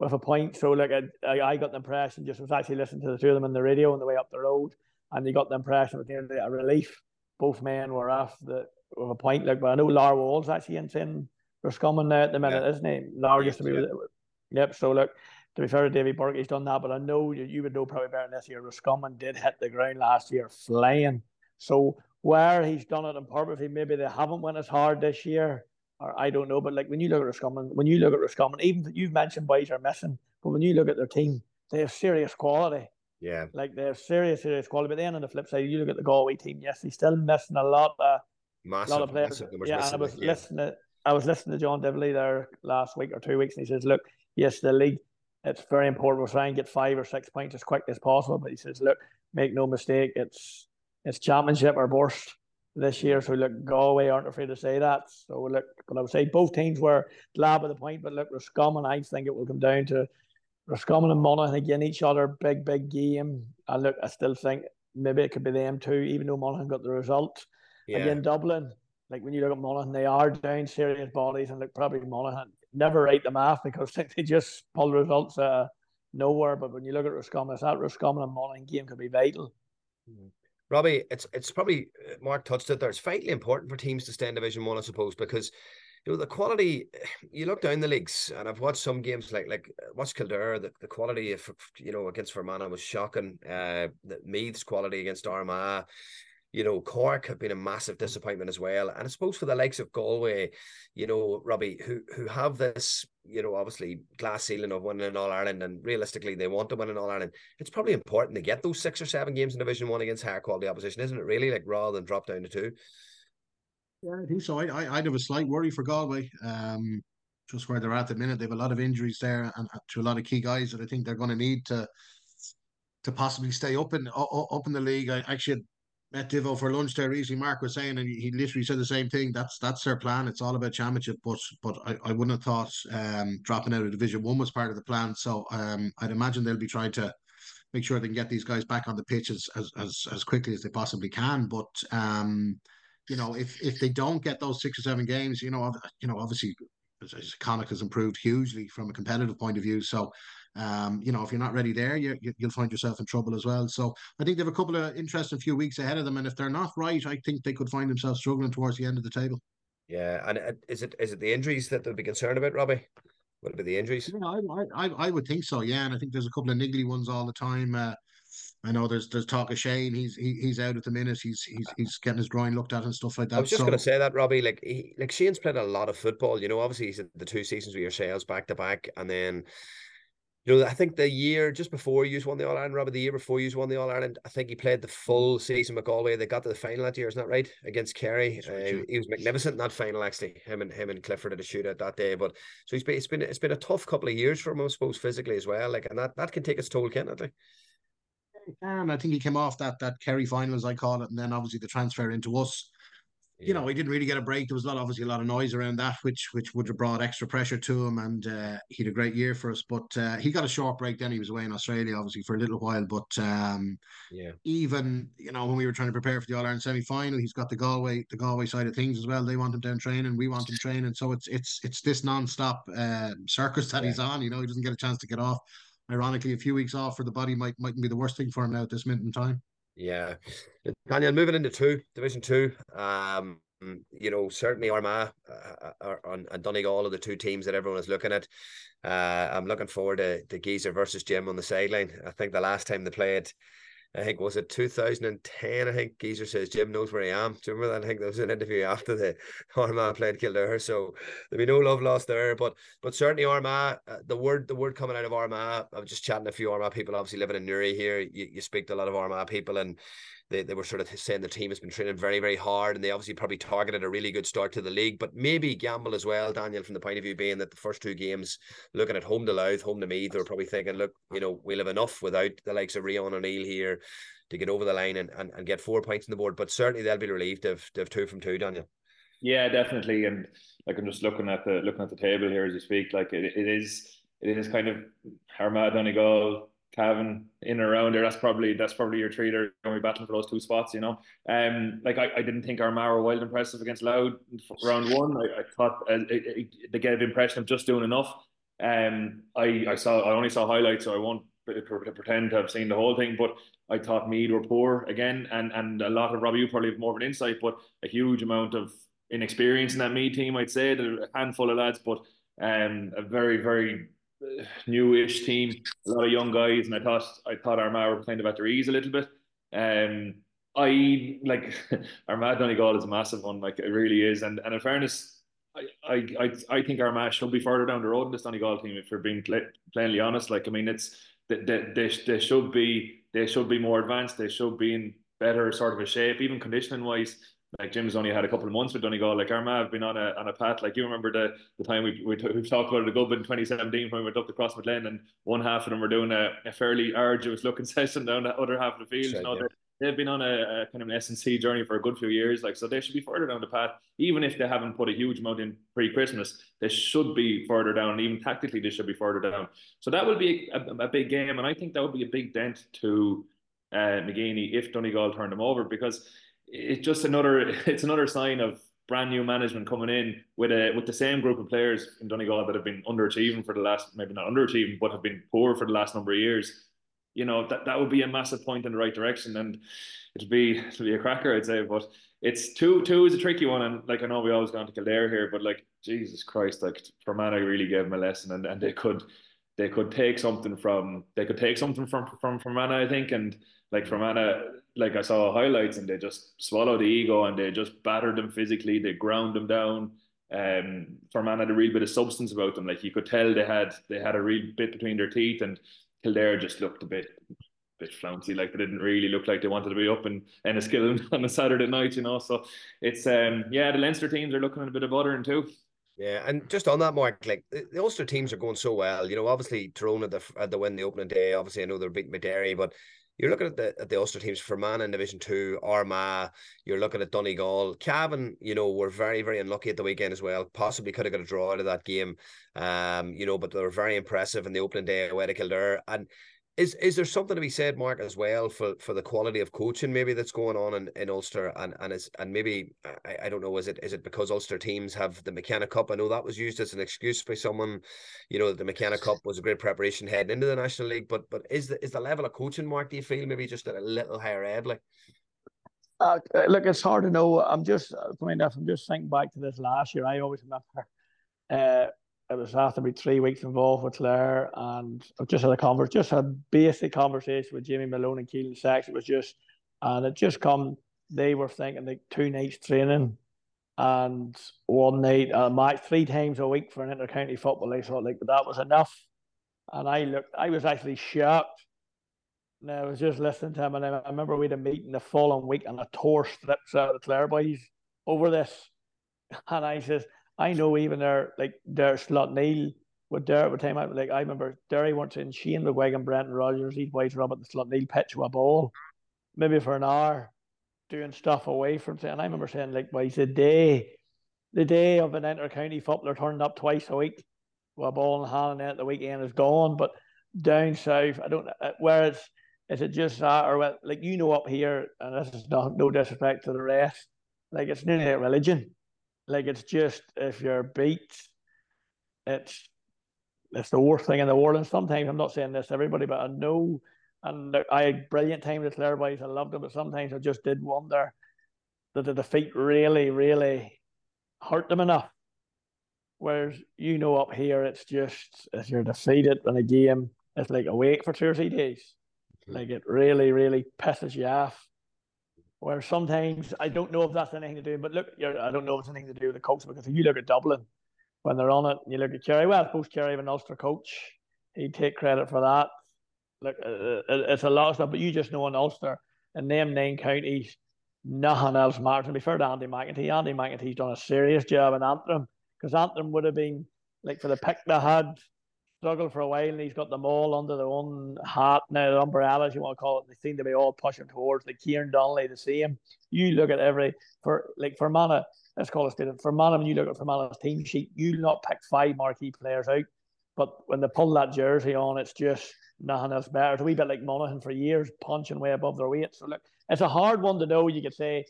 S4: with a point. So, like, I, I got the impression just was actually listening to the two of them on the radio on the way up the road, and you got the impression it was a relief. Both men were off the of a point. Like, but I know Lar Wall's actually in, in Roscommon now at the minute, yeah. isn't he? Lar used to be. Yeah. With, yep. So look, to be fair to Davy Burke, he's done that, but I know you, you would know probably better than this year. Roscommon did hit the ground last year flying. So where he's done it on purpose, maybe they haven't went as hard this year, or I don't know. But like when you look at Roscommon, when you look at Roscommon, even you've mentioned boys are missing, but when you look at their team, they have serious quality.
S1: Yeah.
S4: Like they have serious, serious quality. But then on the flip side, you look at the Galway team, yes, he's still missing a lot
S1: massive,
S4: lot
S1: of players.
S4: yeah, and I was yeah. listening to, I was listening to John Divilly there last week or two weeks, and he says, Look, yes, the league it's very important. We're trying to get five or six points as quick as possible. But he says, look, make no mistake, it's it's championship or burst this year. So look, Galway aren't afraid to say that. So look, but I would say both teams were glad with the point. But look, Roscommon, I think it will come down to Roscommon and Monaghan again each other, big big game. And look, I still think maybe it could be them too, even though Monaghan got the result. Yeah. Again, Dublin, like when you look at Monaghan, they are down serious bodies, and look, probably Monaghan never write them off because they just pull results uh, nowhere. But when you look at Roscommon, that Roscommon and Monaghan game could be vital.
S1: Mm-hmm. Robbie, it's it's probably uh, Mark touched it there. It's vitally important for teams to stay in Division One, I suppose, because you know the quality. You look down the leagues, and I've watched some games like like uh, watch Kildare. The, the quality of you know against Fermanagh was shocking. Uh, the Meath's quality against Armagh you know, Cork have been a massive disappointment as well. And I suppose for the likes of Galway, you know, Robbie, who who have this, you know, obviously glass ceiling of winning in All Ireland, and realistically they want to win in All Ireland. It's probably important to get those six or seven games in Division One against higher quality opposition, isn't it? Really, like rather than drop down to two.
S2: Yeah, I think so. I, I I'd have a slight worry for Galway. Um, just where they're at the minute, they have a lot of injuries there, and to a lot of key guys that I think they're going to need to to possibly stay up in up in the league. I actually met Divo for lunch there recently. Mark was saying, and he literally said the same thing. That's that's their plan. It's all about championship. But but I, I wouldn't have thought um, dropping out of Division One was part of the plan. So um, I'd imagine they'll be trying to make sure they can get these guys back on the pitch as as as, as quickly as they possibly can. But um, you know, if if they don't get those six or seven games, you know, you know, obviously Connacht has improved hugely from a competitive point of view. So um, you know, if you're not ready there, you, you, will find yourself in trouble as well. So I think they have a couple of interesting few weeks ahead of them, and if they're not right, I think they could find themselves struggling towards the end of the table.
S1: Yeah, and uh, is it is it the injuries that they'll be concerned about, Robbie? What about the injuries?
S2: Yeah, I, I, I would think so. Yeah, and I think there's a couple of niggly ones all the time. Uh, I know there's there's talk of Shane. He's he, he's out at the minute. He's he's he's getting his groin looked at and stuff like that.
S1: I was just so, going to say that, Robbie. Like he, like Shane's played a lot of football. You know, obviously he's the two seasons with your sales back to back, and then you know, I think the year just before you won the All Ireland, Robert, the year before you won the All Ireland, I think he played the full season with Galway. They got to the final that year, isn't that right? Against Kerry, uh, he was magnificent in that final. Actually, him and him and Clifford had a shootout that day. But so he's been it's been it's been a tough couple of years for him, I suppose, physically as well. Like, and that that can take its toll, can't it?
S2: And I think he came off that that Kerry final, as I call it, and then obviously the transfer into us you know, he didn't really get a break. There was a lot, obviously, a lot of noise around that, which which would have brought extra pressure to him. And uh, he had a great year for us. But uh, he got a short break. Then he was away in Australia, obviously, for a little while. But um,
S1: yeah,
S2: even you know when we were trying to prepare for the All Ireland semi final, he's got the Galway the Galway side of things as well. They want him down training, we want him training. So it's it's it's this non-stop uh, circus that yeah. he's on. You know, he doesn't get a chance to get off. Ironically, a few weeks off for the body might mightn't be the worst thing for him now at this minute in time.
S1: Yeah, Daniel, moving into two, Division Two. Um, you know, certainly Armagh uh, uh and Donegal are the two teams that everyone is looking at. Uh, I'm looking forward to, to Geezer versus Jim on the sideline. I think the last time they played, I think was it 2010. I think Geezer says Jim knows where I am. Do you remember that? I think there was an interview after the Armagh played Kildare, so there'll be no love lost there. But but certainly Armagh, uh, the word the word coming out of Armagh. I'm just chatting a few Armagh people, obviously living in Newry here. You, you speak to a lot of Armagh people, and they, they were sort of saying the team has been training very, very hard and they obviously probably targeted a really good start to the league, but maybe gamble as well, Daniel, from the point of view being that the first two games, looking at home to Louth, home to Meath, they're probably thinking, look, you know, we'll have enough without the likes of Rian O'Neill here to get over the line and, and, and get four points on the board. But certainly they'll be relieved have, have two from two, Daniel.
S3: Yeah, definitely. And like I'm just looking at the looking at the table here as you speak, like it, it is it is kind of Armagh Donegal Cavan in and around there. That's probably that's probably your three there going to be battling for those two spots, you know. Um, like I, I didn't think Armagh were wild impressive against Louth round one. I, I thought uh, they gave the impression of just doing enough. Um, I I saw I only saw highlights, so I won't pretend to have seen the whole thing. But I thought Meath were poor again, and and a lot of Robbie, you probably have more of an insight, but a huge amount of inexperience in that Meath team, I'd say. a handful of lads, but um, a very very newish team, a lot of young guys, and I thought I thought Armagh were kind of at their ease a little bit. Um, I like Armagh Donegal is a massive one, like it really is, and and in fairness, I I I think Armagh should be further down the road in this Donegal team if we're being plainly honest. Like I mean, it's they, they, they, they should be they should be more advanced. They should be in better sort of a shape, even conditioning wise. Like Jim's only had a couple of months with Donegal. Like Armagh have been on a on a path. Like you remember the the time we we we've talked about it, the Gub in 2017 when we went up to Crossmaglen and one half of them were doing a, a fairly arduous looking session down the other half of the field. Right, you know, yeah they've been on a, a kind of an S&C journey for a good few years. Like, so they should be further down the path, even if they haven't put a huge amount in pre-Christmas. They should be further down. And Even tactically, they should be further down. So that will be a, a, a big game, and I think that would be a big dent to uh, McGeeney if Donegal turned them over because it's just another it's another sign of brand new management coming in with a with the same group of players in Donegal that have been underachieving for the last maybe not underachieving but have been poor for the last number of years you know that that would be a massive point in the right direction, and it'd be it'd be a cracker, I'd say. But it's two two is a tricky one, and like I know we always gone to Kildare here, but like Jesus Christ, like Fermanagh really gave them a lesson, and, and they could they could take something from they could take something from from Fermanagh, I think, and like Fermanagh, like I saw highlights, and they just swallowed the ego, and they just battered them physically, they ground them down. Um, Fermanagh had a real bit of substance about them. Like you could tell they had they had a real bit between their teeth, and Kildare just looked a bit bit flouncy, like they didn't really look like they wanted to be up in Enniskillen on a Saturday night, you know. So it's um yeah, the Leinster teams are looking at a bit of buttering too.
S1: Yeah, and just on that mark, like the Ulster teams are going so well. You know, obviously Tyrone at the at the win the opening day. Obviously, I know they're beating Derry, but you're looking at the at the Ulster teams Fermanagh in Division Two, Armagh. You're looking at Donegal, Cavan. You know, were very very unlucky at the weekend as well. Possibly could have got a draw out of that game. Um, you know, but they were very impressive in the opening day away to Kildare. And is is there something to be said, Mark, as well for, for the quality of coaching maybe that's going on in, in Ulster and and is and maybe I, I don't know is it is it because Ulster teams have the McKenna Cup? I know that was used as an excuse by someone, you know, that the McKenna Cup was a great preparation heading into the National League, but but is the is the level of coaching, Mark? Do you feel maybe just at a little higher ed, like?
S4: Uh, look, it's hard to know. I'm just, funny enough, I'm just thinking back to this last year. I always remember uh, it was after be three weeks involved with Clare, and I've just had a conversation, just had a basic conversation with Jimmy Malone and Keelan Sachs. It was just, and it just come. They were thinking like two nights training, and one night a uh, match three times a week for an intercounty football. I thought like that was enough, and I looked. I was actually shocked. And I was just listening to him, and I, remember we had a meeting the following week, and I tore strips out of the Clare boys over this, and I says I know even there, like there, Slaughtneil with Derry, with time I like I remember Derry went in Shane McGuigan, Brendan Rogers, he'd wait at the Neil pitch a ball, maybe for an hour, doing stuff away from it. And I remember saying, like, well, the day, the day of an inter county footballer turned up twice a week with a ball hand, and at the weekend is gone. But down south, I don't know uh, where it's. Is it just that, or what, like you know up here, and this is not no disrespect to the rest, like it's nearly a religion like it's just if you're beat, it's it's the worst thing in the world. And sometimes I'm not saying this to everybody, but I know and I had brilliant time with Clare boys. I loved them, but sometimes I just did wonder that the defeat really, really hurt them enough. Whereas you know up here, it's just if you're defeated in a game, it's like awake for two or three days. Mm-hmm. Like it really, really pisses you off where sometimes I don't know if that's anything to do, but look, I don't know if it's anything to do with the coach because if you look at Dublin when they're on it, you look at Kerry. Well, I suppose Kerry, an Ulster coach, he'd take credit for that. Look, uh, uh, it's a lot of stuff, but you just know in Ulster and them nine counties, nothing else matters. And be fair to Andy McEntee, Andy McEntee's done a serious job in Antrim because Antrim would have been like for the pick they had struggled for a while and he's got them all under their own hat now, the umbrellas you want to call it. They seem to be all pushing towards like Kieran Donnelly the same. You look at every for like for let's call it. Fermanagh, when you look at Fermanagh's team sheet, you'll not pick five marquee players out. But when they pull that jersey on, it's just nothing else better. It's a wee bit like Monaghan for years, punching way above their weight. So look, it's a hard one to know. You could say,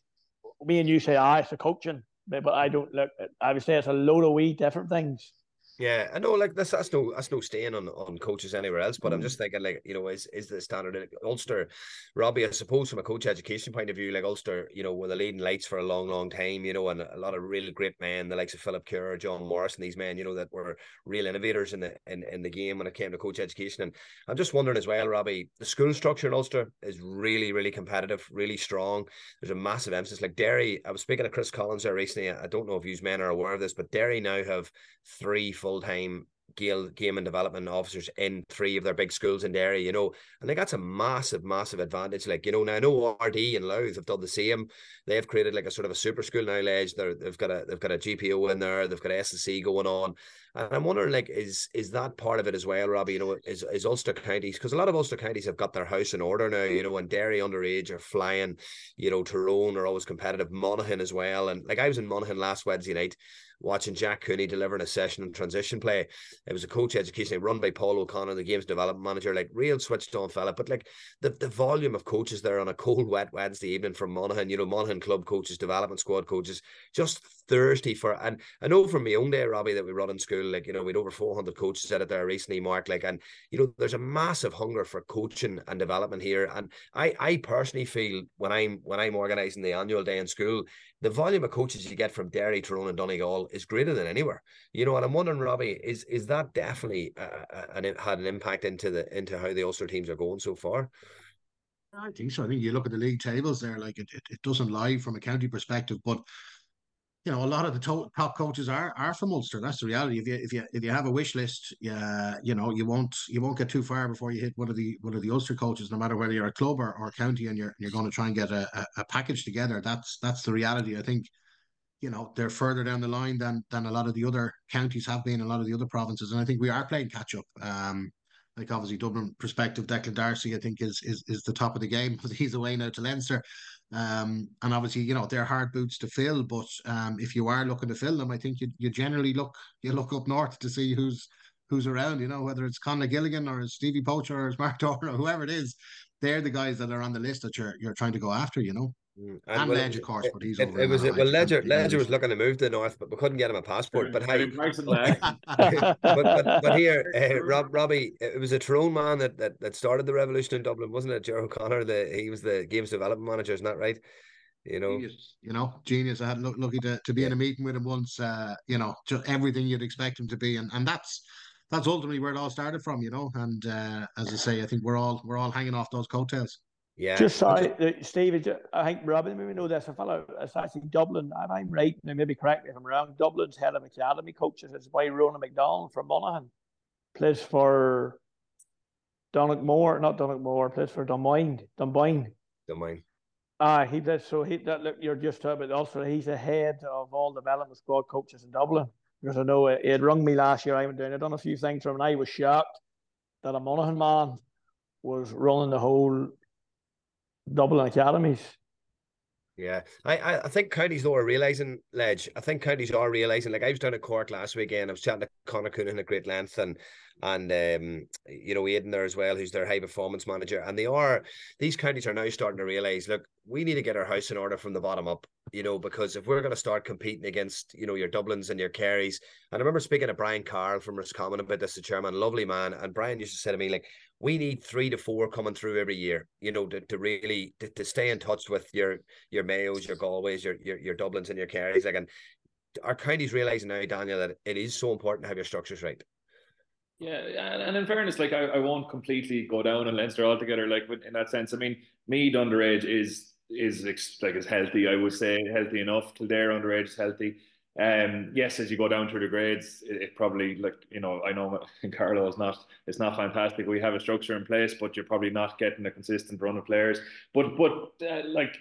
S4: me and you say, ah, it's the coaching, but I don't look. I would say it's a load of wee different things
S1: Yeah, I know. Like that's that's no that's no stain on on coaches anywhere else. But mm. I'm just thinking, like you know, is is the standard like Ulster, Robbie? I suppose from a coach education point of view, like Ulster, you know, were the leading lights for a long, long time. You know, and a lot of really great men, the likes of Philip Kerr, John Morris, and these men, you know, that were real innovators in the in, in the game when it came to coach education. And I'm just wondering as well, Robbie, the school structure in Ulster is really, really competitive, really strong. There's a massive emphasis. Like Derry, I was speaking to Chris Collins there recently. I don't know if you men are aware of this, but Derry now have three full time Gael game and development officers in three of their big schools in Derry, you know, and think that's a massive, massive advantage. Like, you know, now I know RD and Louth have done the same. They've created like a sort of a super school now, Ledge. They're, they've got a they've got a GPO in there, they've got SSC going on. And I'm wondering, like, is is that part of it as well, Robbie? You know, is is Ulster counties because a lot of Ulster counties have got their house in order now. You know, and Derry underage are flying. You know, Tyrone are always competitive. Monaghan as well. And like I was in Monaghan last Wednesday night, watching Jack Cooney delivering a session on transition play. It was a coach education run by Paul O'Connor, the games development manager, like real switched on fella. But like the, the volume of coaches there on a cold, wet Wednesday evening from Monaghan, you know, Monaghan club coaches, development squad coaches, just thirsty for. And I know from my own day, Robbie, that we run in school, like, you know, we'd over 400 coaches at it there recently, Mark. Like, and, you know, there's a massive hunger for coaching and development here. And I, I personally feel when I'm, when I'm organizing the annual day in school, the volume of coaches you get from Derry, Tyrone, and Donegal is greater than anywhere. You know, and I'm wondering, Robbie, is is that definitely uh, uh an, had an impact into the into how the Ulster teams are going so far?
S2: I think so. I think you look at the league tables there, like it, it, it doesn't lie from a county perspective, but you know, a lot of the to- top coaches are are from Ulster. That's the reality. If you if you if you have a wish list, yeah, you know, you won't you won't get too far before you hit one of the one of the Ulster coaches, no matter whether you're a club or, or county, and you're you're going to try and get a, a, a package together. That's that's the reality. I think, you know, they're further down the line than than a lot of the other counties have been, a lot of the other provinces, and I think we are playing catch up. Um, like obviously Dublin perspective, Declan Darcy, I think is is is the top of the game. He's away now to Leinster. Um, and obviously, you know, they're hard boots to fill. But um, if you are looking to fill them, I think you you generally look you look up north to see who's who's around. You know, whether it's Conor Gilligan or Stevie Poacher or Mark Doran or whoever it is, they're the guys that are on the list that you're you're trying to go after. You know.
S1: Mm.
S2: And, and well, Ledge, of course, but he's
S1: it,
S2: over.
S1: It was well, Ledger. Ledger was looking to move to the north, but we couldn't get him a passport. But hey, but, but, but here, uh, Rob Robbie, it was a Tyrone man that, that that started the revolution in Dublin, wasn't it? Jerry O'Connor, the he was the games development manager, isn't that right? You know,
S2: genius, you know, genius. I had lucky to, to be yeah. in a meeting with him once. Uh, you know, just everything you'd expect him to be, and and that's that's ultimately where it all started from. You know, and uh, as I say, I think we're all we're all hanging off those coattails.
S4: Yeah. Just sorry, uh, Steve. I think Robin maybe know this. A fellow, it's actually Dublin, and I'm right. Now, maybe correct me if I'm wrong. Dublin's head of academy coaches is by Ronan McDonald from Monaghan. Plays for Donegal, not Donegal, plays for Dunboyne. Dunboyne.
S1: Dunboyne.
S4: Ah, he does. So he that look, you're just talking about also he's the head of all the development squad coaches in Dublin. Because I know he had rung me last year. I went down. I done a few things for him, and I was shocked that a Monaghan man was running the whole Dublin academies.
S1: Yeah, I, I think counties though are realizing, Ledge. I think counties are realizing. Like I was down at Cork last weekend. I was chatting to Conor Coonan at great length, and and um, you know Aidan there as well, who's their high performance manager. And they are these counties are now starting to realize, look, we need to get our house in order from the bottom up. You know, because if we're going to start competing against you know your Dublins and your Kerrys, and I remember speaking to Brian Carroll from Roscommon about this, the chairman, lovely man, and Brian used to say to me like, we need three to four coming through every year, you know, to, to really to, to stay in touch with your your Mayos, your Galways, your your your Dublins and your Kerrys. Like and our counties realizing now, Daniel, that it is so important to have your structures right.
S3: Yeah, and, and in fairness, like I, I won't completely go down on Leinster altogether. Like in that sense, I mean, Meath underage is is like is healthy. I would say healthy enough. Kildare underage is healthy. Um, yes, as you go down through the grades, it, it, probably like you know I know Carlow is not it's not fantastic. We have a structure in place, but you're probably not getting a consistent run of players. But but uh, like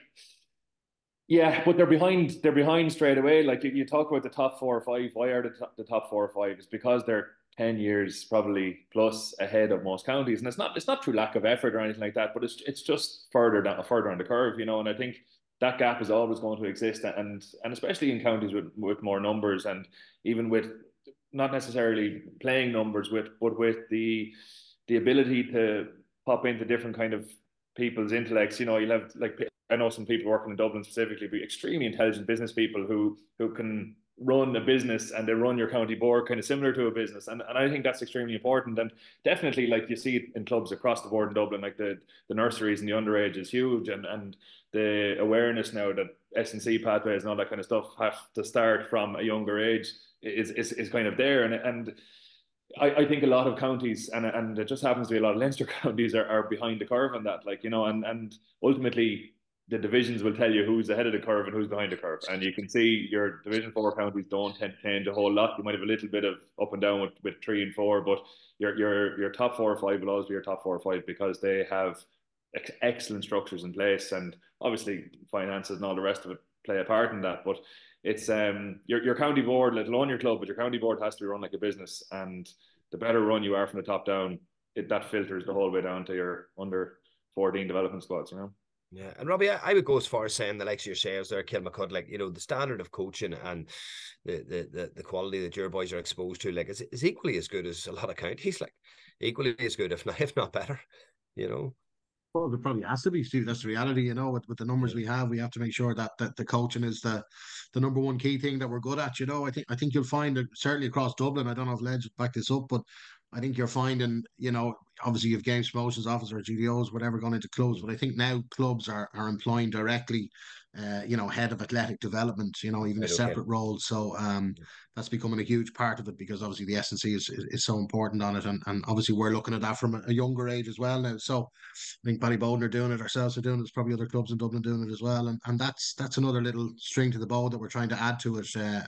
S3: yeah, but they're behind. They're behind straight away. Like you, you talk about the top four or five. Why are the top, the top four or five? It's because they're ten years probably plus ahead of most counties, and it's not it's not through lack of effort or anything like that. But it's it's just further down further on the curve, you know. And I think that gap is always going to exist, and and especially in counties with with more numbers, and even with not necessarily playing numbers with, but with the the ability to pop into different kind of people's intellects. You know, you'll have like I know some people working in Dublin specifically, be extremely intelligent business people who who can run a business and they run your county board kind of similar to a business. And, and I think that's extremely important. And definitely like you see it in clubs across the board in Dublin like the the nurseries and the underage is huge. And and the awareness now that S&C pathways and all that kind of stuff have to start from a younger age is is, is kind of there. And and I, I think a lot of counties and and it just happens to be a lot of Leinster counties are, are behind the curve on that like you know and and ultimately the divisions will tell you who's ahead of the curve and who's behind the curve. And you can see your division four counties don't tend to a whole lot. You might have a little bit of up and down with, with three and four, but your your your top four or five will always be your top four or five because they have ex- excellent structures in place. And obviously finances and all the rest of it play a part in that. But it's um your your county board, let alone your club, but your county board has to be run like a business. And the better run you are from the top down, it that filters the whole way down to your under 14 development squads, you know.
S1: Yeah, and Robbie, I, I, would go as far as saying that, like yourselves there, Kilmacud, like you know, the standard of coaching and the, the the the quality that your boys are exposed to, like, is, is equally as good as a lot of counties, like equally as good, if not if not better, you know.
S2: Well, there probably has to be, Steve. That's the reality, you know. With, with the numbers we have, we have to make sure that, that the coaching is the the number one key thing that we're good at. You know, I think I think you'll find that certainly across Dublin. I don't know if Ledge back this up, but I think you're finding, you know, obviously you have games promotions officers, GDOs, whatever going into clubs, but I think now clubs are, are employing directly uh, you know, head of athletic development, you know, even right, a separate okay. role. So um, that's becoming a huge part of it because obviously the S&C is, is, is, so important on it. And, and obviously we're looking at that from a, a younger age as well now. So I think Ballyboden are doing it, ourselves are doing it, there's probably other clubs in Dublin doing it as well. And and that's that's another little string to the bow that we're trying to add to it uh,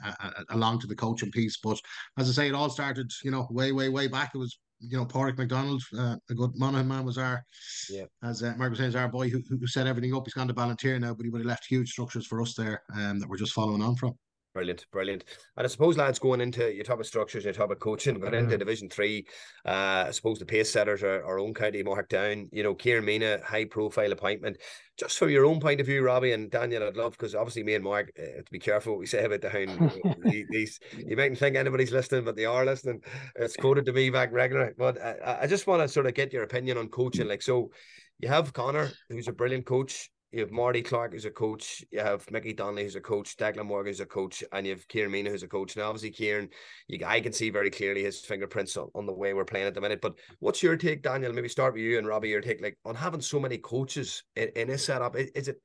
S2: along to the coaching piece. But as I say, it all started, you know, way, way, way back. It was you know, Porrick McDonald, uh, a good Monaghan man, was our, yeah, as uh, Mark was saying, is our boy who, who set everything up. He's gone to Ballinteer now, but he would have left huge structures for us there um, that we're just following on from.
S1: Brilliant, brilliant. And I suppose, lads, going into your top of structures, your top of coaching, going into Division Three, uh, I suppose the pace setters are our own county marked down. You know, Kieran Meenagh, high profile appointment. Just from your own point of view, Robbie and Daniel, I'd love because obviously me and Mark uh, to be careful what we say about the hound. these, you mightn't think anybody's listening, but they are listening. It's quoted to me back regular. But I, I just want to sort of get your opinion on coaching. Like, so you have Connor, who's a brilliant coach you have Marty Clarke who's a coach, you have Mickey Donnelly who's a coach, Declan Morgan who's a coach, and you have Kieran Meenagh who's a coach. Now, obviously, Kieran, you, I can see very clearly his fingerprints on, on, the way we're playing at the minute. But what's your take, Daniel? Maybe start with you and Robbie. Your take, like on having so many coaches in, in a setup. Is, is, it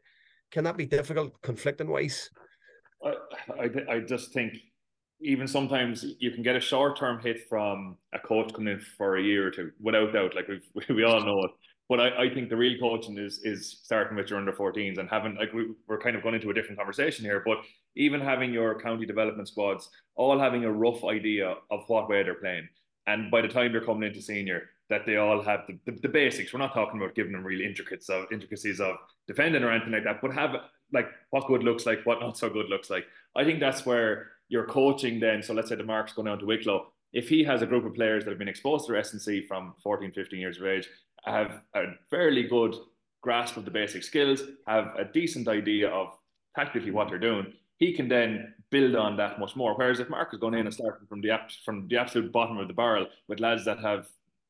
S1: can that be difficult, conflicting wise?
S3: I, I, I just think even sometimes you can get a short term hit from a coach coming in for a year or two, without doubt. Like we we all know it. But I, I think the real coaching is is starting with your under 14s and having like we, we're kind of going into a different conversation here, but even having your county development squads all having a rough idea of what way they're playing. And by the time they're coming into senior, that they all have the, the, the basics. We're not talking about giving them real intricacies of intricacies of defending or anything like that, but have like what good looks like, what not so good looks like. I think that's where you're coaching then. So let's say the marks going down to Wicklow. If he has a group of players that have been exposed to S&C from 14, 15 years of age have a fairly good grasp of the basic skills, have a decent idea of tactically what they're doing, he can then build on that much more. Whereas if Mark is going in and starting from the from the absolute bottom of the barrel with lads that have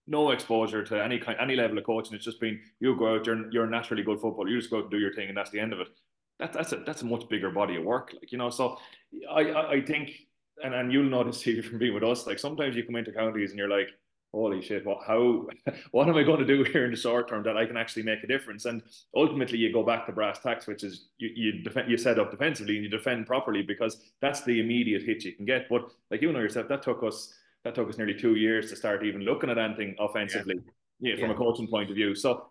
S3: no exposure to any kind any level of coaching, it's just been you go out, you're you're naturally good football, you just go out and do your thing, and that's the end of it. That, that's a that's a much bigger body of work, like you know. So I I, I think, and, and you'll notice here from being with us, like sometimes you come into counties and you're like, holy shit, what how what am I going to do here in the short term that I can actually make a difference? And ultimately you go back to brass tacks, which is you you defend you set up defensively and you defend properly because that's the immediate hit you can get. But like you know yourself, that took us that took us nearly two years to start even looking at anything offensively. Yeah. yeah from yeah. a coaching point of view. So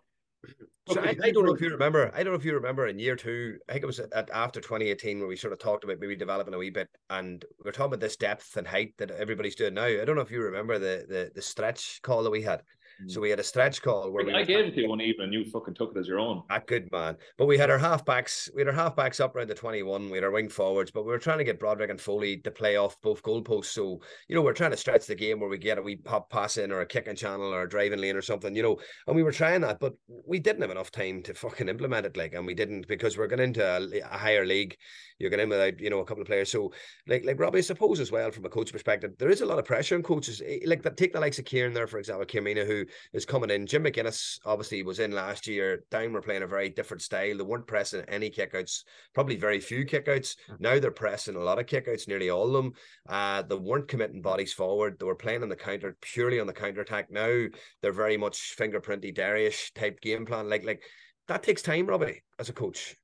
S1: so I, I, don't know if you remember. I don't know if you remember in year two. I think it was at, after 2018 where we sort of talked about maybe developing a wee bit, and we are talking about this depth and height that everybody's doing now. I don't know if you remember the the, the stretch call that we had. So we had a stretch call where
S3: I,
S1: we
S3: I gave it to you one evening, you fucking took it as your own.
S1: A ah, good man. But we had our halfbacks, we had our halfbacks up around the 21, we had our wing forwards, but we were trying to get Broderick and Foley to play off both goalposts. So, you know, we're trying to stretch the game where we get a wee pop pass in or a kicking channel or a driving lane or something, you know. And we were trying that, but we didn't have enough time to fucking implement it, like, and we didn't because we're going into a, a higher league. You're going in without, you know, a couple of players. So, like, like Robbie, I suppose as well from a coach perspective, there is a lot of pressure on coaches. Eh, like, take the likes of Kieran there, for example, Kieran Meenagh, who is coming in. Jim McGuinness obviously was in last year. Down were playing a very different style. They weren't pressing any kickouts, probably very few kickouts. Now they're pressing a lot of kickouts, nearly all of them. Uh, they weren't committing bodies forward. They were playing on the counter, purely on the counter attack. Now they're very much fingerprinty, Derryish type game plan. Like like that takes time, Robbie, as a coach.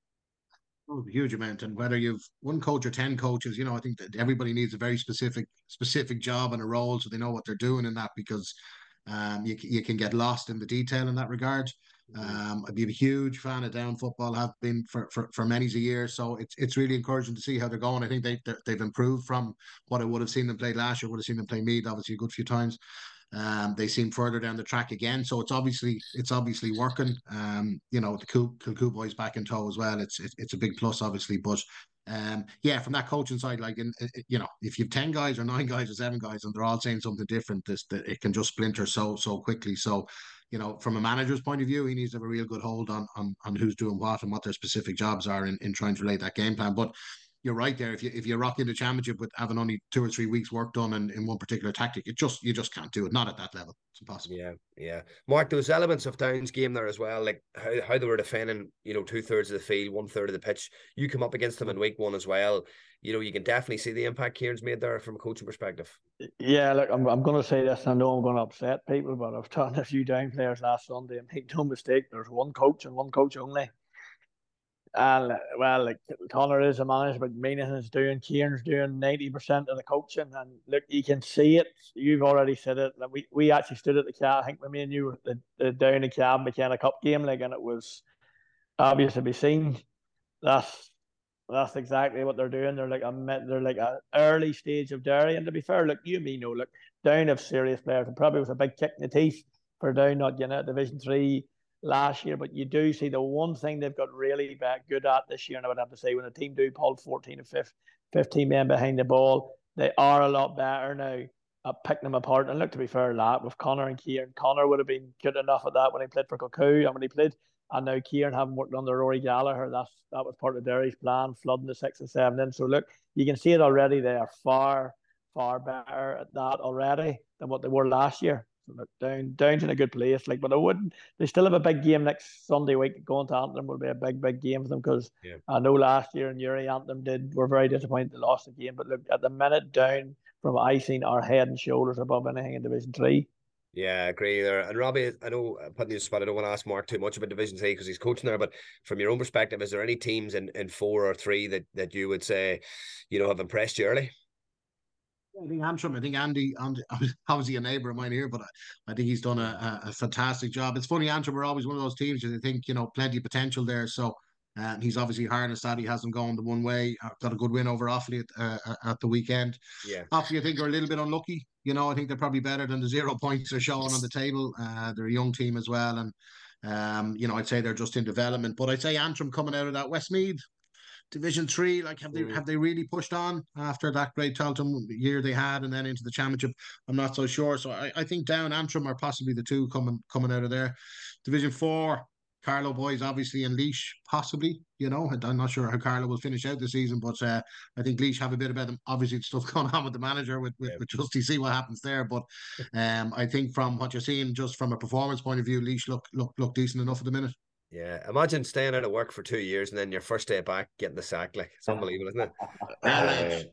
S2: Oh, huge amount, and whether you've one coach or ten coaches, you know, I think that everybody needs a very specific specific job and a role, so they know what they're doing in that. Because um, you you can get lost in the detail in that regard. Mm-hmm. Um, I'd be a huge fan of down football, have been for, for, for many a year. So it's it's really encouraging to see how they're going. I think they they've improved from what I would have seen them play last year. Would have seen them play Meath obviously a good few times. Um, they seem further down the track again, so it's obviously it's obviously working. Um, you know, the Kilcoo boys back in tow as well. It's, it's it's a big plus, obviously, but um, yeah, from that coaching side, like in, you know, if you've ten guys or nine guys or seven guys and they're all saying something different, this that it can just splinter so so quickly. So, you know, from a manager's point of view, he needs to have a real good hold on on on who's doing what and what their specific jobs are in, in trying to relate that game plan. But you're right there. If you if you rock into championship with having only two or three weeks work done in, in one particular tactic, it just you just can't do it. Not at that level. It's impossible.
S1: Yeah, yeah. Mark, those elements of Down's game there as well, like how, how they were defending, you know, two thirds of the field, one third of the pitch. You come up against them in week one as well. You know, you can definitely see the impact Kieran's made there from a coaching perspective.
S4: Yeah, look, I'm I'm gonna say this, and I know I'm gonna upset people, but I've taught a few down players last Sunday and make no mistake, there's one coach and one coach only. And well, like Connor is a manager, but Meenagh's doing, Kieran's doing ninety percent of the coaching, and look, you can see it. You've already said it. Like we, we actually stood at the cab. I think me and you the, the down the cab McKenna Cup game, like, and it was obvious to be seen. That's that's exactly what they're doing. They're like a they're like an early stage of Derry. And to be fair, look, you and me know, look, Down have serious players, and probably was a big kick in the teeth for Down not getting out Division Three last year, but you do see the one thing they've got really bad good at this year, and I would have to say when a team do pull 14 or 15 men behind the ball, they are a lot better now at picking them apart. And look, to be fair, that with Connor and Kieran, Connor would have been good enough at that when he played for Kilcoo and when he played. And now Kieran having worked under Rory Gallagher, that's that was part of Derry's plan, flooding the six and seven in. So look, you can see it already. They are far, far better at that already than what they were last year look down down's in a good place. Like, but I wouldn't. They still have a big game next Sunday week. Going to Antrim will be a big, big game for them because yeah. I know last year in Uri Antrim did were very disappointed they lost the game. But look, at the minute down from icing our head and shoulders above anything in Division Three.
S1: Yeah, I agree there. And Robbie, I know uh, putting you spot, I don't want to ask Mark too much about Division Three because he's coaching there. But from your own perspective, is there any teams in, in four or three that, that you would say, you know, have impressed you early?
S2: I think Antrim. I think Andy, Andy obviously a neighbour of mine here, but I, I think he's done a, a, fantastic job. It's funny, Antrim are always one of those teams that I think you know plenty of potential there. So um, he's obviously harnessed that. He hasn't gone the one way. Uh, got a good win over Offaly at, uh, at the weekend.
S1: Yeah,
S2: Offaly, I think are a little bit unlucky. You know, I think they're probably better than the zero points they're showing on the table. Uh, they're a young team as well, and um, you know, I'd say they're just in development. But I'd say Antrim coming out of that Westmeath Division Three, like have they mm. have they really pushed on after that great Tailteann year they had, and then into the championship? I'm not so sure. So I, I think down Antrim are possibly the two coming coming out of there. Division Four, Carlow boys obviously and Laois possibly. You know, I'm not sure how Carlow will finish out the season, but uh, I think Laois have a bit about them. Obviously, stuff going on with the manager with with, yeah. with Justy. See what happens there. But um, I think from what you're seeing, just from a performance point of view, Laois look look look decent enough at the minute.
S1: Yeah, imagine staying out of work for two years and then your first day back getting the sack. Like it's unbelievable, isn't it?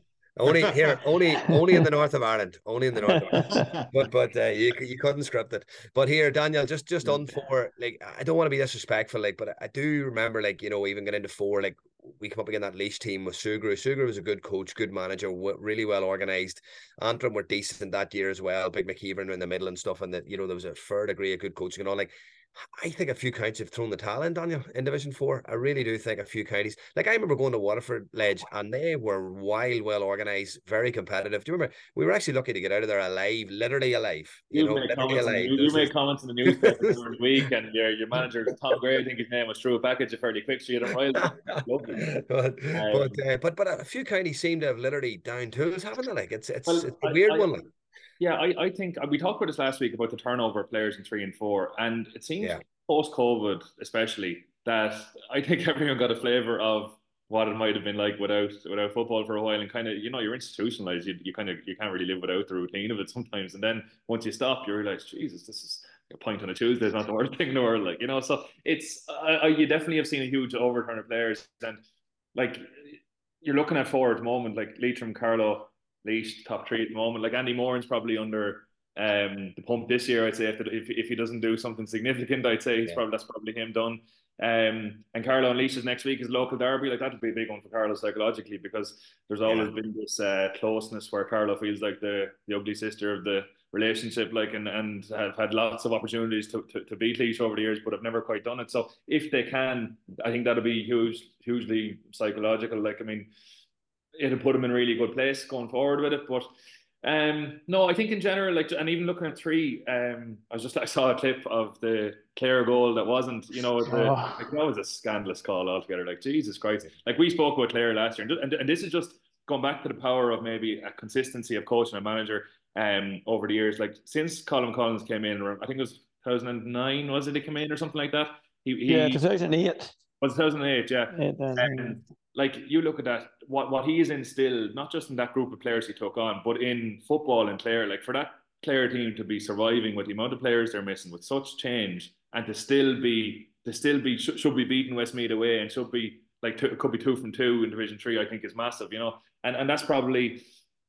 S1: Uh, only here, only only in the north of Ireland, only in the north. Of Ireland. But but uh, you you couldn't script it. But here, Daniel, just just on four, like I don't want to be disrespectful, like, but I do remember, like you know, even getting into four, like we come up against that Laois team with Sugrue. Sugrue was a good coach, good manager, really well organised. Antrim were decent that year as well. Big McKeever in the middle and stuff, and that you know there was a fair degree of good coaching and all. Like I think a few counties have thrown the towel in, Daniel, in Division Four. I really do think a few counties. Like I remember going to Waterford Ledge, and they were wild, well organised, very competitive. Do you remember? We were actually lucky to get out of there alive, literally alive. You, you know, literally
S3: alive. You, you made comments in the newspaper the week, and your your manager Tom Gray, I think his name was, threw a package fairly quick, so you had him
S1: but um, but, uh, but but a few counties seem to have literally down tools, haven't they? Like it's it's, well, it's a weird I, one. Like.
S3: Yeah, I, I think we talked about this last week about the turnover of players in three and four, and it seems yeah. post COVID, especially, that I think everyone got a flavour of what it might have been like without without football for a while, and kind of you know you're institutionalized. You, you kind of you can't really live without the routine of it sometimes, and then once you stop, you realize, Jesus, this is a point on a Tuesday is not the worst thing in the world, like you know. So it's uh, you definitely have seen a huge overturn of players, and like you're looking at forward at the moment, like Leitrim, Carlow, Laois, top three at the moment. Like Andy Moran's probably under um, the pump this year. I'd say if, if if he doesn't do something significant, I'd say he's yeah. probably that's probably him done. Um, and Carlow and Laois's next week is local derby. Like that would be a big one for Carlow psychologically because there's always yeah. been this uh, closeness where Carlow feels like the the ugly sister of the relationship, like and and have had lots of opportunities to, to, to beat Laois over the years, but have never quite done it. So if they can, I think that'll be huge, hugely psychological. Like I mean, it'll put them in a really good place going forward with it. But um, no, I think in general, like, and even looking at three, um, I was just I saw a clip of the Clare goal that wasn't, you know, the, oh. like, that was a scandalous call altogether. Like Jesus Christ, like we spoke about Clare last year, and, and, and this is just going back to the power of maybe a consistency of coach and a manager um over the years. Like since Colm Collins came in, I think it was 2009, was it? He came in or something like that.
S4: He, he yeah, 2008.
S3: Was 2008? Yeah. Um, like you look at that, what what he has instilled, not just in that group of players he took on, but in football and Clare. Like for that Clare team to be surviving with the amount of players they're missing, with such change, and to still be to still be should, should be beating Westmeath away and should be like two, it could be two from two in Division Three. I think is massive, you know, and and that's probably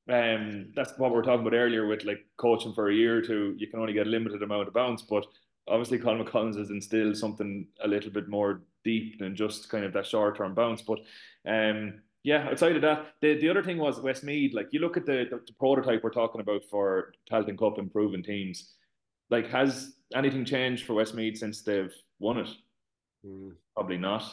S3: um that's what we are talking about earlier with like coaching for a year or two. You can only get a limited amount of bounce, but obviously Colm McCollins has instilled something a little bit more deep than just kind of that short term bounce. But um, yeah, outside of that, the, the other thing was Westmeath. Like you look at the, the, the prototype we're talking about for Tailteann Cup improving teams. Like has anything changed for Westmeath since they've won it? Mm. Probably not.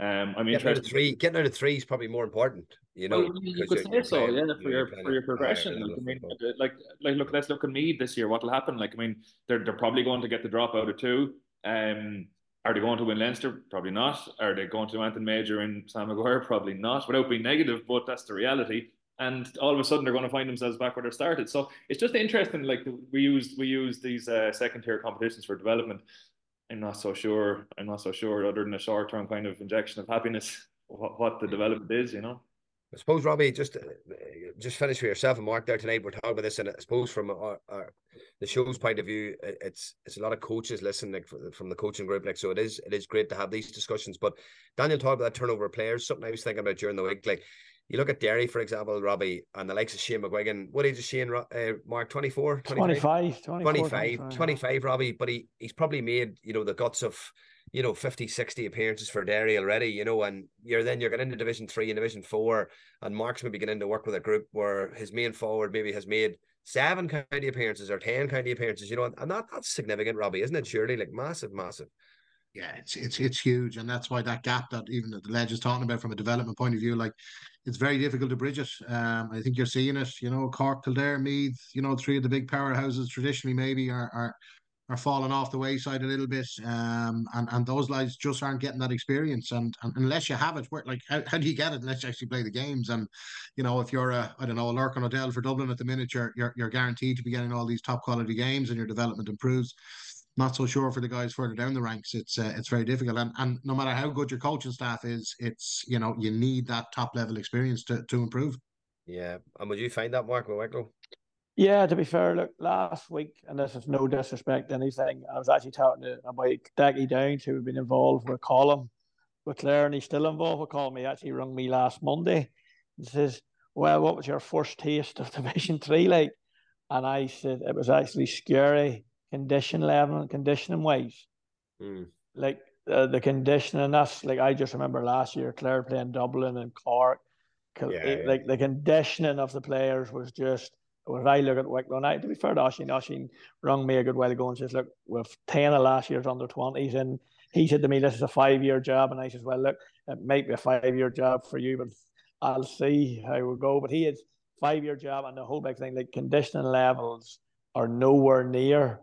S3: Um, I mean,
S1: getting out of three, getting out of three is probably more important. You know,
S3: well, you could say so, yeah, for your for your progression. Like, I mean, like like look, let's look at Meath this year. What will happen? Like, I mean, they're they're probably going to get the drop out of two. Um, are they going to win Leinster? Probably not. Are they going to Anton Major and Sam Maguire? Probably not. Without being negative, but that's the reality. And all of a sudden, they're going to find themselves back where they started. So it's just interesting. Like we use we use these uh, second tier competitions for development. I'm not so sure. I'm not so sure. Other than a short term kind of injection of happiness, what, what the development is, you know.
S1: I suppose, Robbie, just uh, just finish for yourself and Mark there tonight. We're talking about this, and I suppose from our, our, the show's point of view, it's it's a lot of coaches listening like, from the coaching group. Like, so it is it is great to have these discussions. But Daniel talked about that turnover of players. Something I was thinking about during the week, like you look at Derry, for example, Robbie, and the likes of Shane McGuigan. What age is Shane, uh, Mark? 24?
S4: 25?
S1: 25, 25, 25, Robbie. But he, he's probably made, you know, the guts of, you know, 50, 60 appearances for Derry already, you know, and you're then you're getting into Division 3 and Division 4, and Mark's maybe getting to work with a group where his main forward maybe has made seven county appearances or 10 county appearances, you know, and that, that's significant, Robbie, isn't it? Surely, like massive, massive
S2: yeah, it's it's it's huge, and that's why that gap that even the ledge is talking about from a development point of view, like it's very difficult to bridge it. Um, I think you're seeing it. You know, Cork, Kildare, Meath. You know, three of the big powerhouses traditionally maybe are are are falling off the wayside a little bit. Um, and and those guys just aren't getting that experience. And, and unless you have it, where like how, how do you get it unless you actually play the games? And you know, if you're a I don't know a Lorcan O'Dell for Dublin at the minute, you're, you're you're guaranteed to be getting all these top quality games, and your development improves not so sure for the guys further down the ranks. It's uh, it's very difficult, and and no matter how good your coaching staff is, it's you know you need that top level experience to to improve.
S1: Yeah, and would you find that, Mark Wicklow?
S4: Yeah, to be fair, look, last week, and this is no disrespect to anything, I was actually talking to, about Daggy Downs, who had been involved with Colm, with Clare, and he's still involved with Colm. He actually rung me last Monday and says, Well, what was your first taste of Division 3 like? And I said, It was actually scary condition level and conditioning wise. Mm. Like uh, the conditioning, that's like I just remember last year, Clare playing Dublin and Cork. Yeah, it, yeah. Like the conditioning of the players was just. When I look at Wicklow, I, to be fair to Oisín, Oisín rung me a good while ago and says, Look, with 10 of last year's under 20s, and he said to me, This is a five year job. And I said, Well, look, it might be a five year job for you, but I'll see how we go. But he had five year job, and the whole big thing, like conditioning levels are nowhere near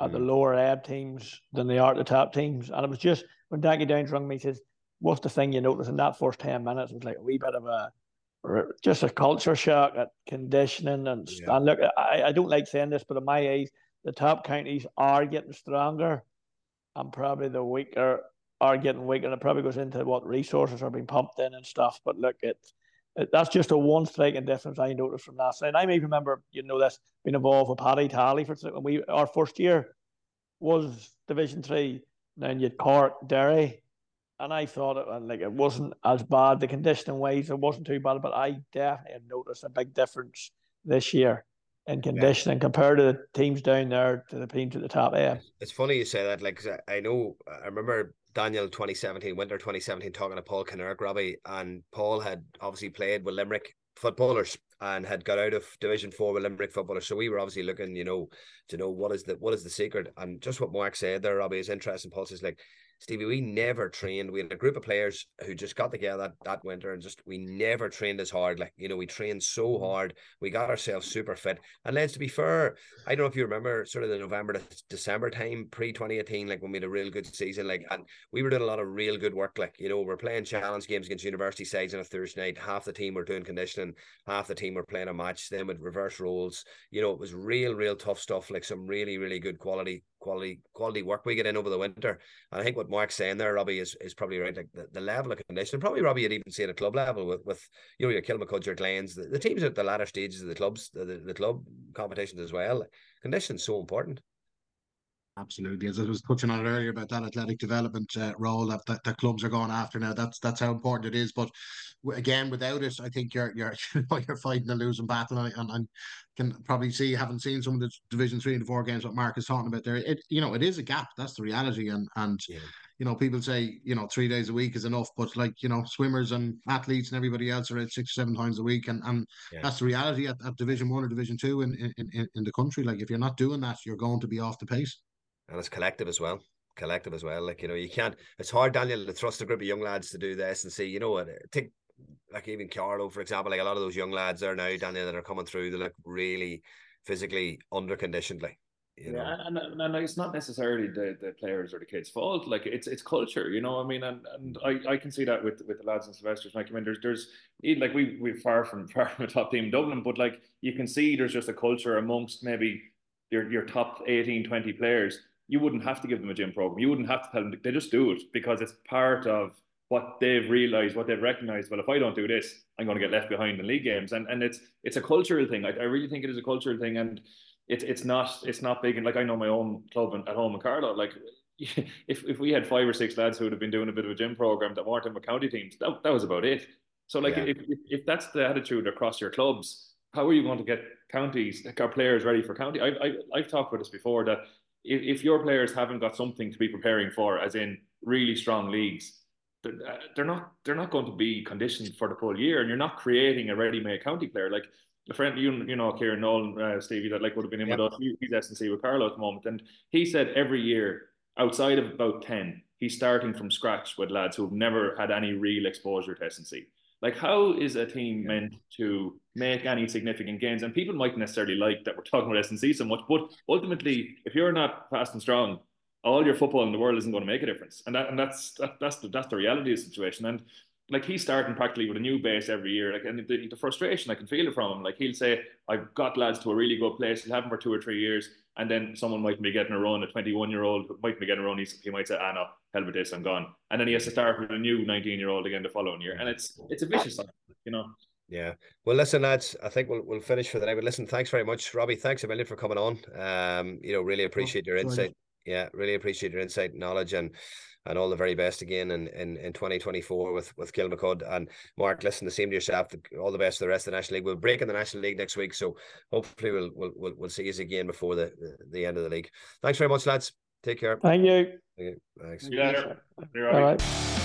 S4: at the mm. lower ebb teams than they are at the top teams. And it was just when Daggy Downs rung me, he says, What's the thing you notice in that first 10 minutes? It was like a wee bit of a just a culture shock at conditioning. And, yeah. and look, I, I don't like saying this, but in my eyes, the top counties are getting stronger and probably the weaker are getting weaker. And it probably goes into what resources are being pumped in and stuff. But look, it's that's just a one striking difference I noticed from last night. And I may remember, you know, this being involved with Paddy Tally for when we our first year. was Division Three. Then you'd Cork, Derry, and I thought it like it wasn't as bad. The conditioning wise, it wasn't too bad, but I definitely noticed a big difference this year in conditioning yeah. compared to the teams down there to the teams at the top end.
S1: It's funny you say that, like I know I remember Daniel 2017, winter 2017, talking to Paul Kinnerk, Robbie, and Paul had obviously played with Limerick footballers and had got out of Division Four with Limerick footballers. So we were obviously looking, you know, to know what is the what is the secret. And just what Mark said there, Robbie, is interesting. Paul says like Stevie, we never trained. We had a group of players who just got together that, that winter and just we never trained as hard. Like, you know, we trained so mm-hmm. hard. We got ourselves super fit. And let's to be fair, I don't know if you remember sort of the November to December time pre 2018, like when we had a real good season. Like, and we were doing a lot of real good work. Like, you know, we're playing challenge games against university sides on a Thursday night. Half the team were doing conditioning, half the team were playing a match, then with reverse roles. You know, it was real, real tough stuff, like some really, really good quality quality quality work we get in over the winter. And I think what Mark's saying there, Robbie, is, is probably right. Like the, the level of condition, probably Robbie, you'd even see at a club level with, with you know your Kilmacud, your Glens, the, the teams at the latter stages of the clubs, the, the, the club competitions as well. Condition's so important.
S2: Absolutely, as I was touching on it earlier about that athletic development uh, role that, that, that clubs are going after now. That's that's how important it is. But again, without it, I think you're you're you're fighting a losing battle, and, and can probably see haven't seen some of the Division Three and Four games what Mark is talking about there. It you know it is a gap. That's the reality, and and. Yeah. You know, people say you know three days a week is enough, but like you know, swimmers and athletes and everybody else are at six or seven times a week, and and yeah. that's the reality at, at Division One or Division Two in, in in in the country. Like if you're not doing that, you're going to be off the pace
S1: and it's collective as well. Collective as well. Like, you know, you can't, it's hard, Daniel, to trust a group of young lads to do this and see, you know what, I think like even Carlow, for example, like a lot of those young lads are now, Daniel, that are coming through, they look really physically under conditioned. Like, you know?
S3: yeah, and, and it's not necessarily the, the players or the kids' fault. Like it's it's culture, you know. I mean, and, and I, I can see that with with the lads and Sylvester's. Like I mean, there's there's like we we far from far from a top team in Dublin, but like you can see there's just a culture amongst maybe your your top 18, 20 players you wouldn't have to give them a gym program. You wouldn't have to tell them. They just do it because it's part of what they've realized, what they've recognized. Well, if I don't do this, I'm going to get left behind in league games, and and it's it's a cultural thing. I, I really think it is a cultural thing, and it's it's not it's not big. And like I know my own club at home in Carlow, like. If, if we had five or six lads who would have been doing a bit of a gym program that weren't in the county teams, that, that was about it. So like yeah. if, if, if that's the attitude across your clubs, how are you going to get counties, like our players ready for county? I, I, I've talked about this before that if, if your players haven't got something to be preparing for, as in really strong leagues, they're, uh, not they're not going to be conditioned for the full year, and you're not creating a ready-made county player like a friend you you know Kieran Nolan uh, Stevie that like would have been in yep. with us. He's S and C with Carlow at the moment, and he said every year outside of about ten, he's starting from scratch with lads who've never had any real exposure to S and C. Like, how is a team meant to make any significant gains? And people might necessarily like that we're talking about S&C so much, but ultimately, if you're not fast and strong, all your football in the world isn't going to make a difference. And that and that's that, that's the that's the reality of the situation. And like he's starting practically with a new base every year. Like and the, the frustration I can feel it from him. Like he'll say, I've got lads to a really good place, he'll have them for two or three years, and then someone might be getting a run, a 21 year old might be getting a run, he, he might say, Anna, no, hell with this, I'm gone. And then he has to start with a new 19 year old again the following year. And it's it's a vicious cycle, you know.
S1: Yeah. Well, listen, lads, I think we'll we'll finish for the night. But listen, thanks very much, Robbie. Thanks a million for coming on. Um, you know, really oh, appreciate your insight. Yeah, really appreciate your insight, knowledge, and and all the very best again in, in, in 2024 with with Kilmacud and Mark. Listen, the same to yourself. All the best for the rest of the National League. We'll break in the National League next week, so hopefully we'll we'll we'll, we'll see you again before the, the, the end of the league. Thanks very much, lads. Take care.
S4: Thank you.
S1: Thank you. Thanks.
S3: Yeah. All right.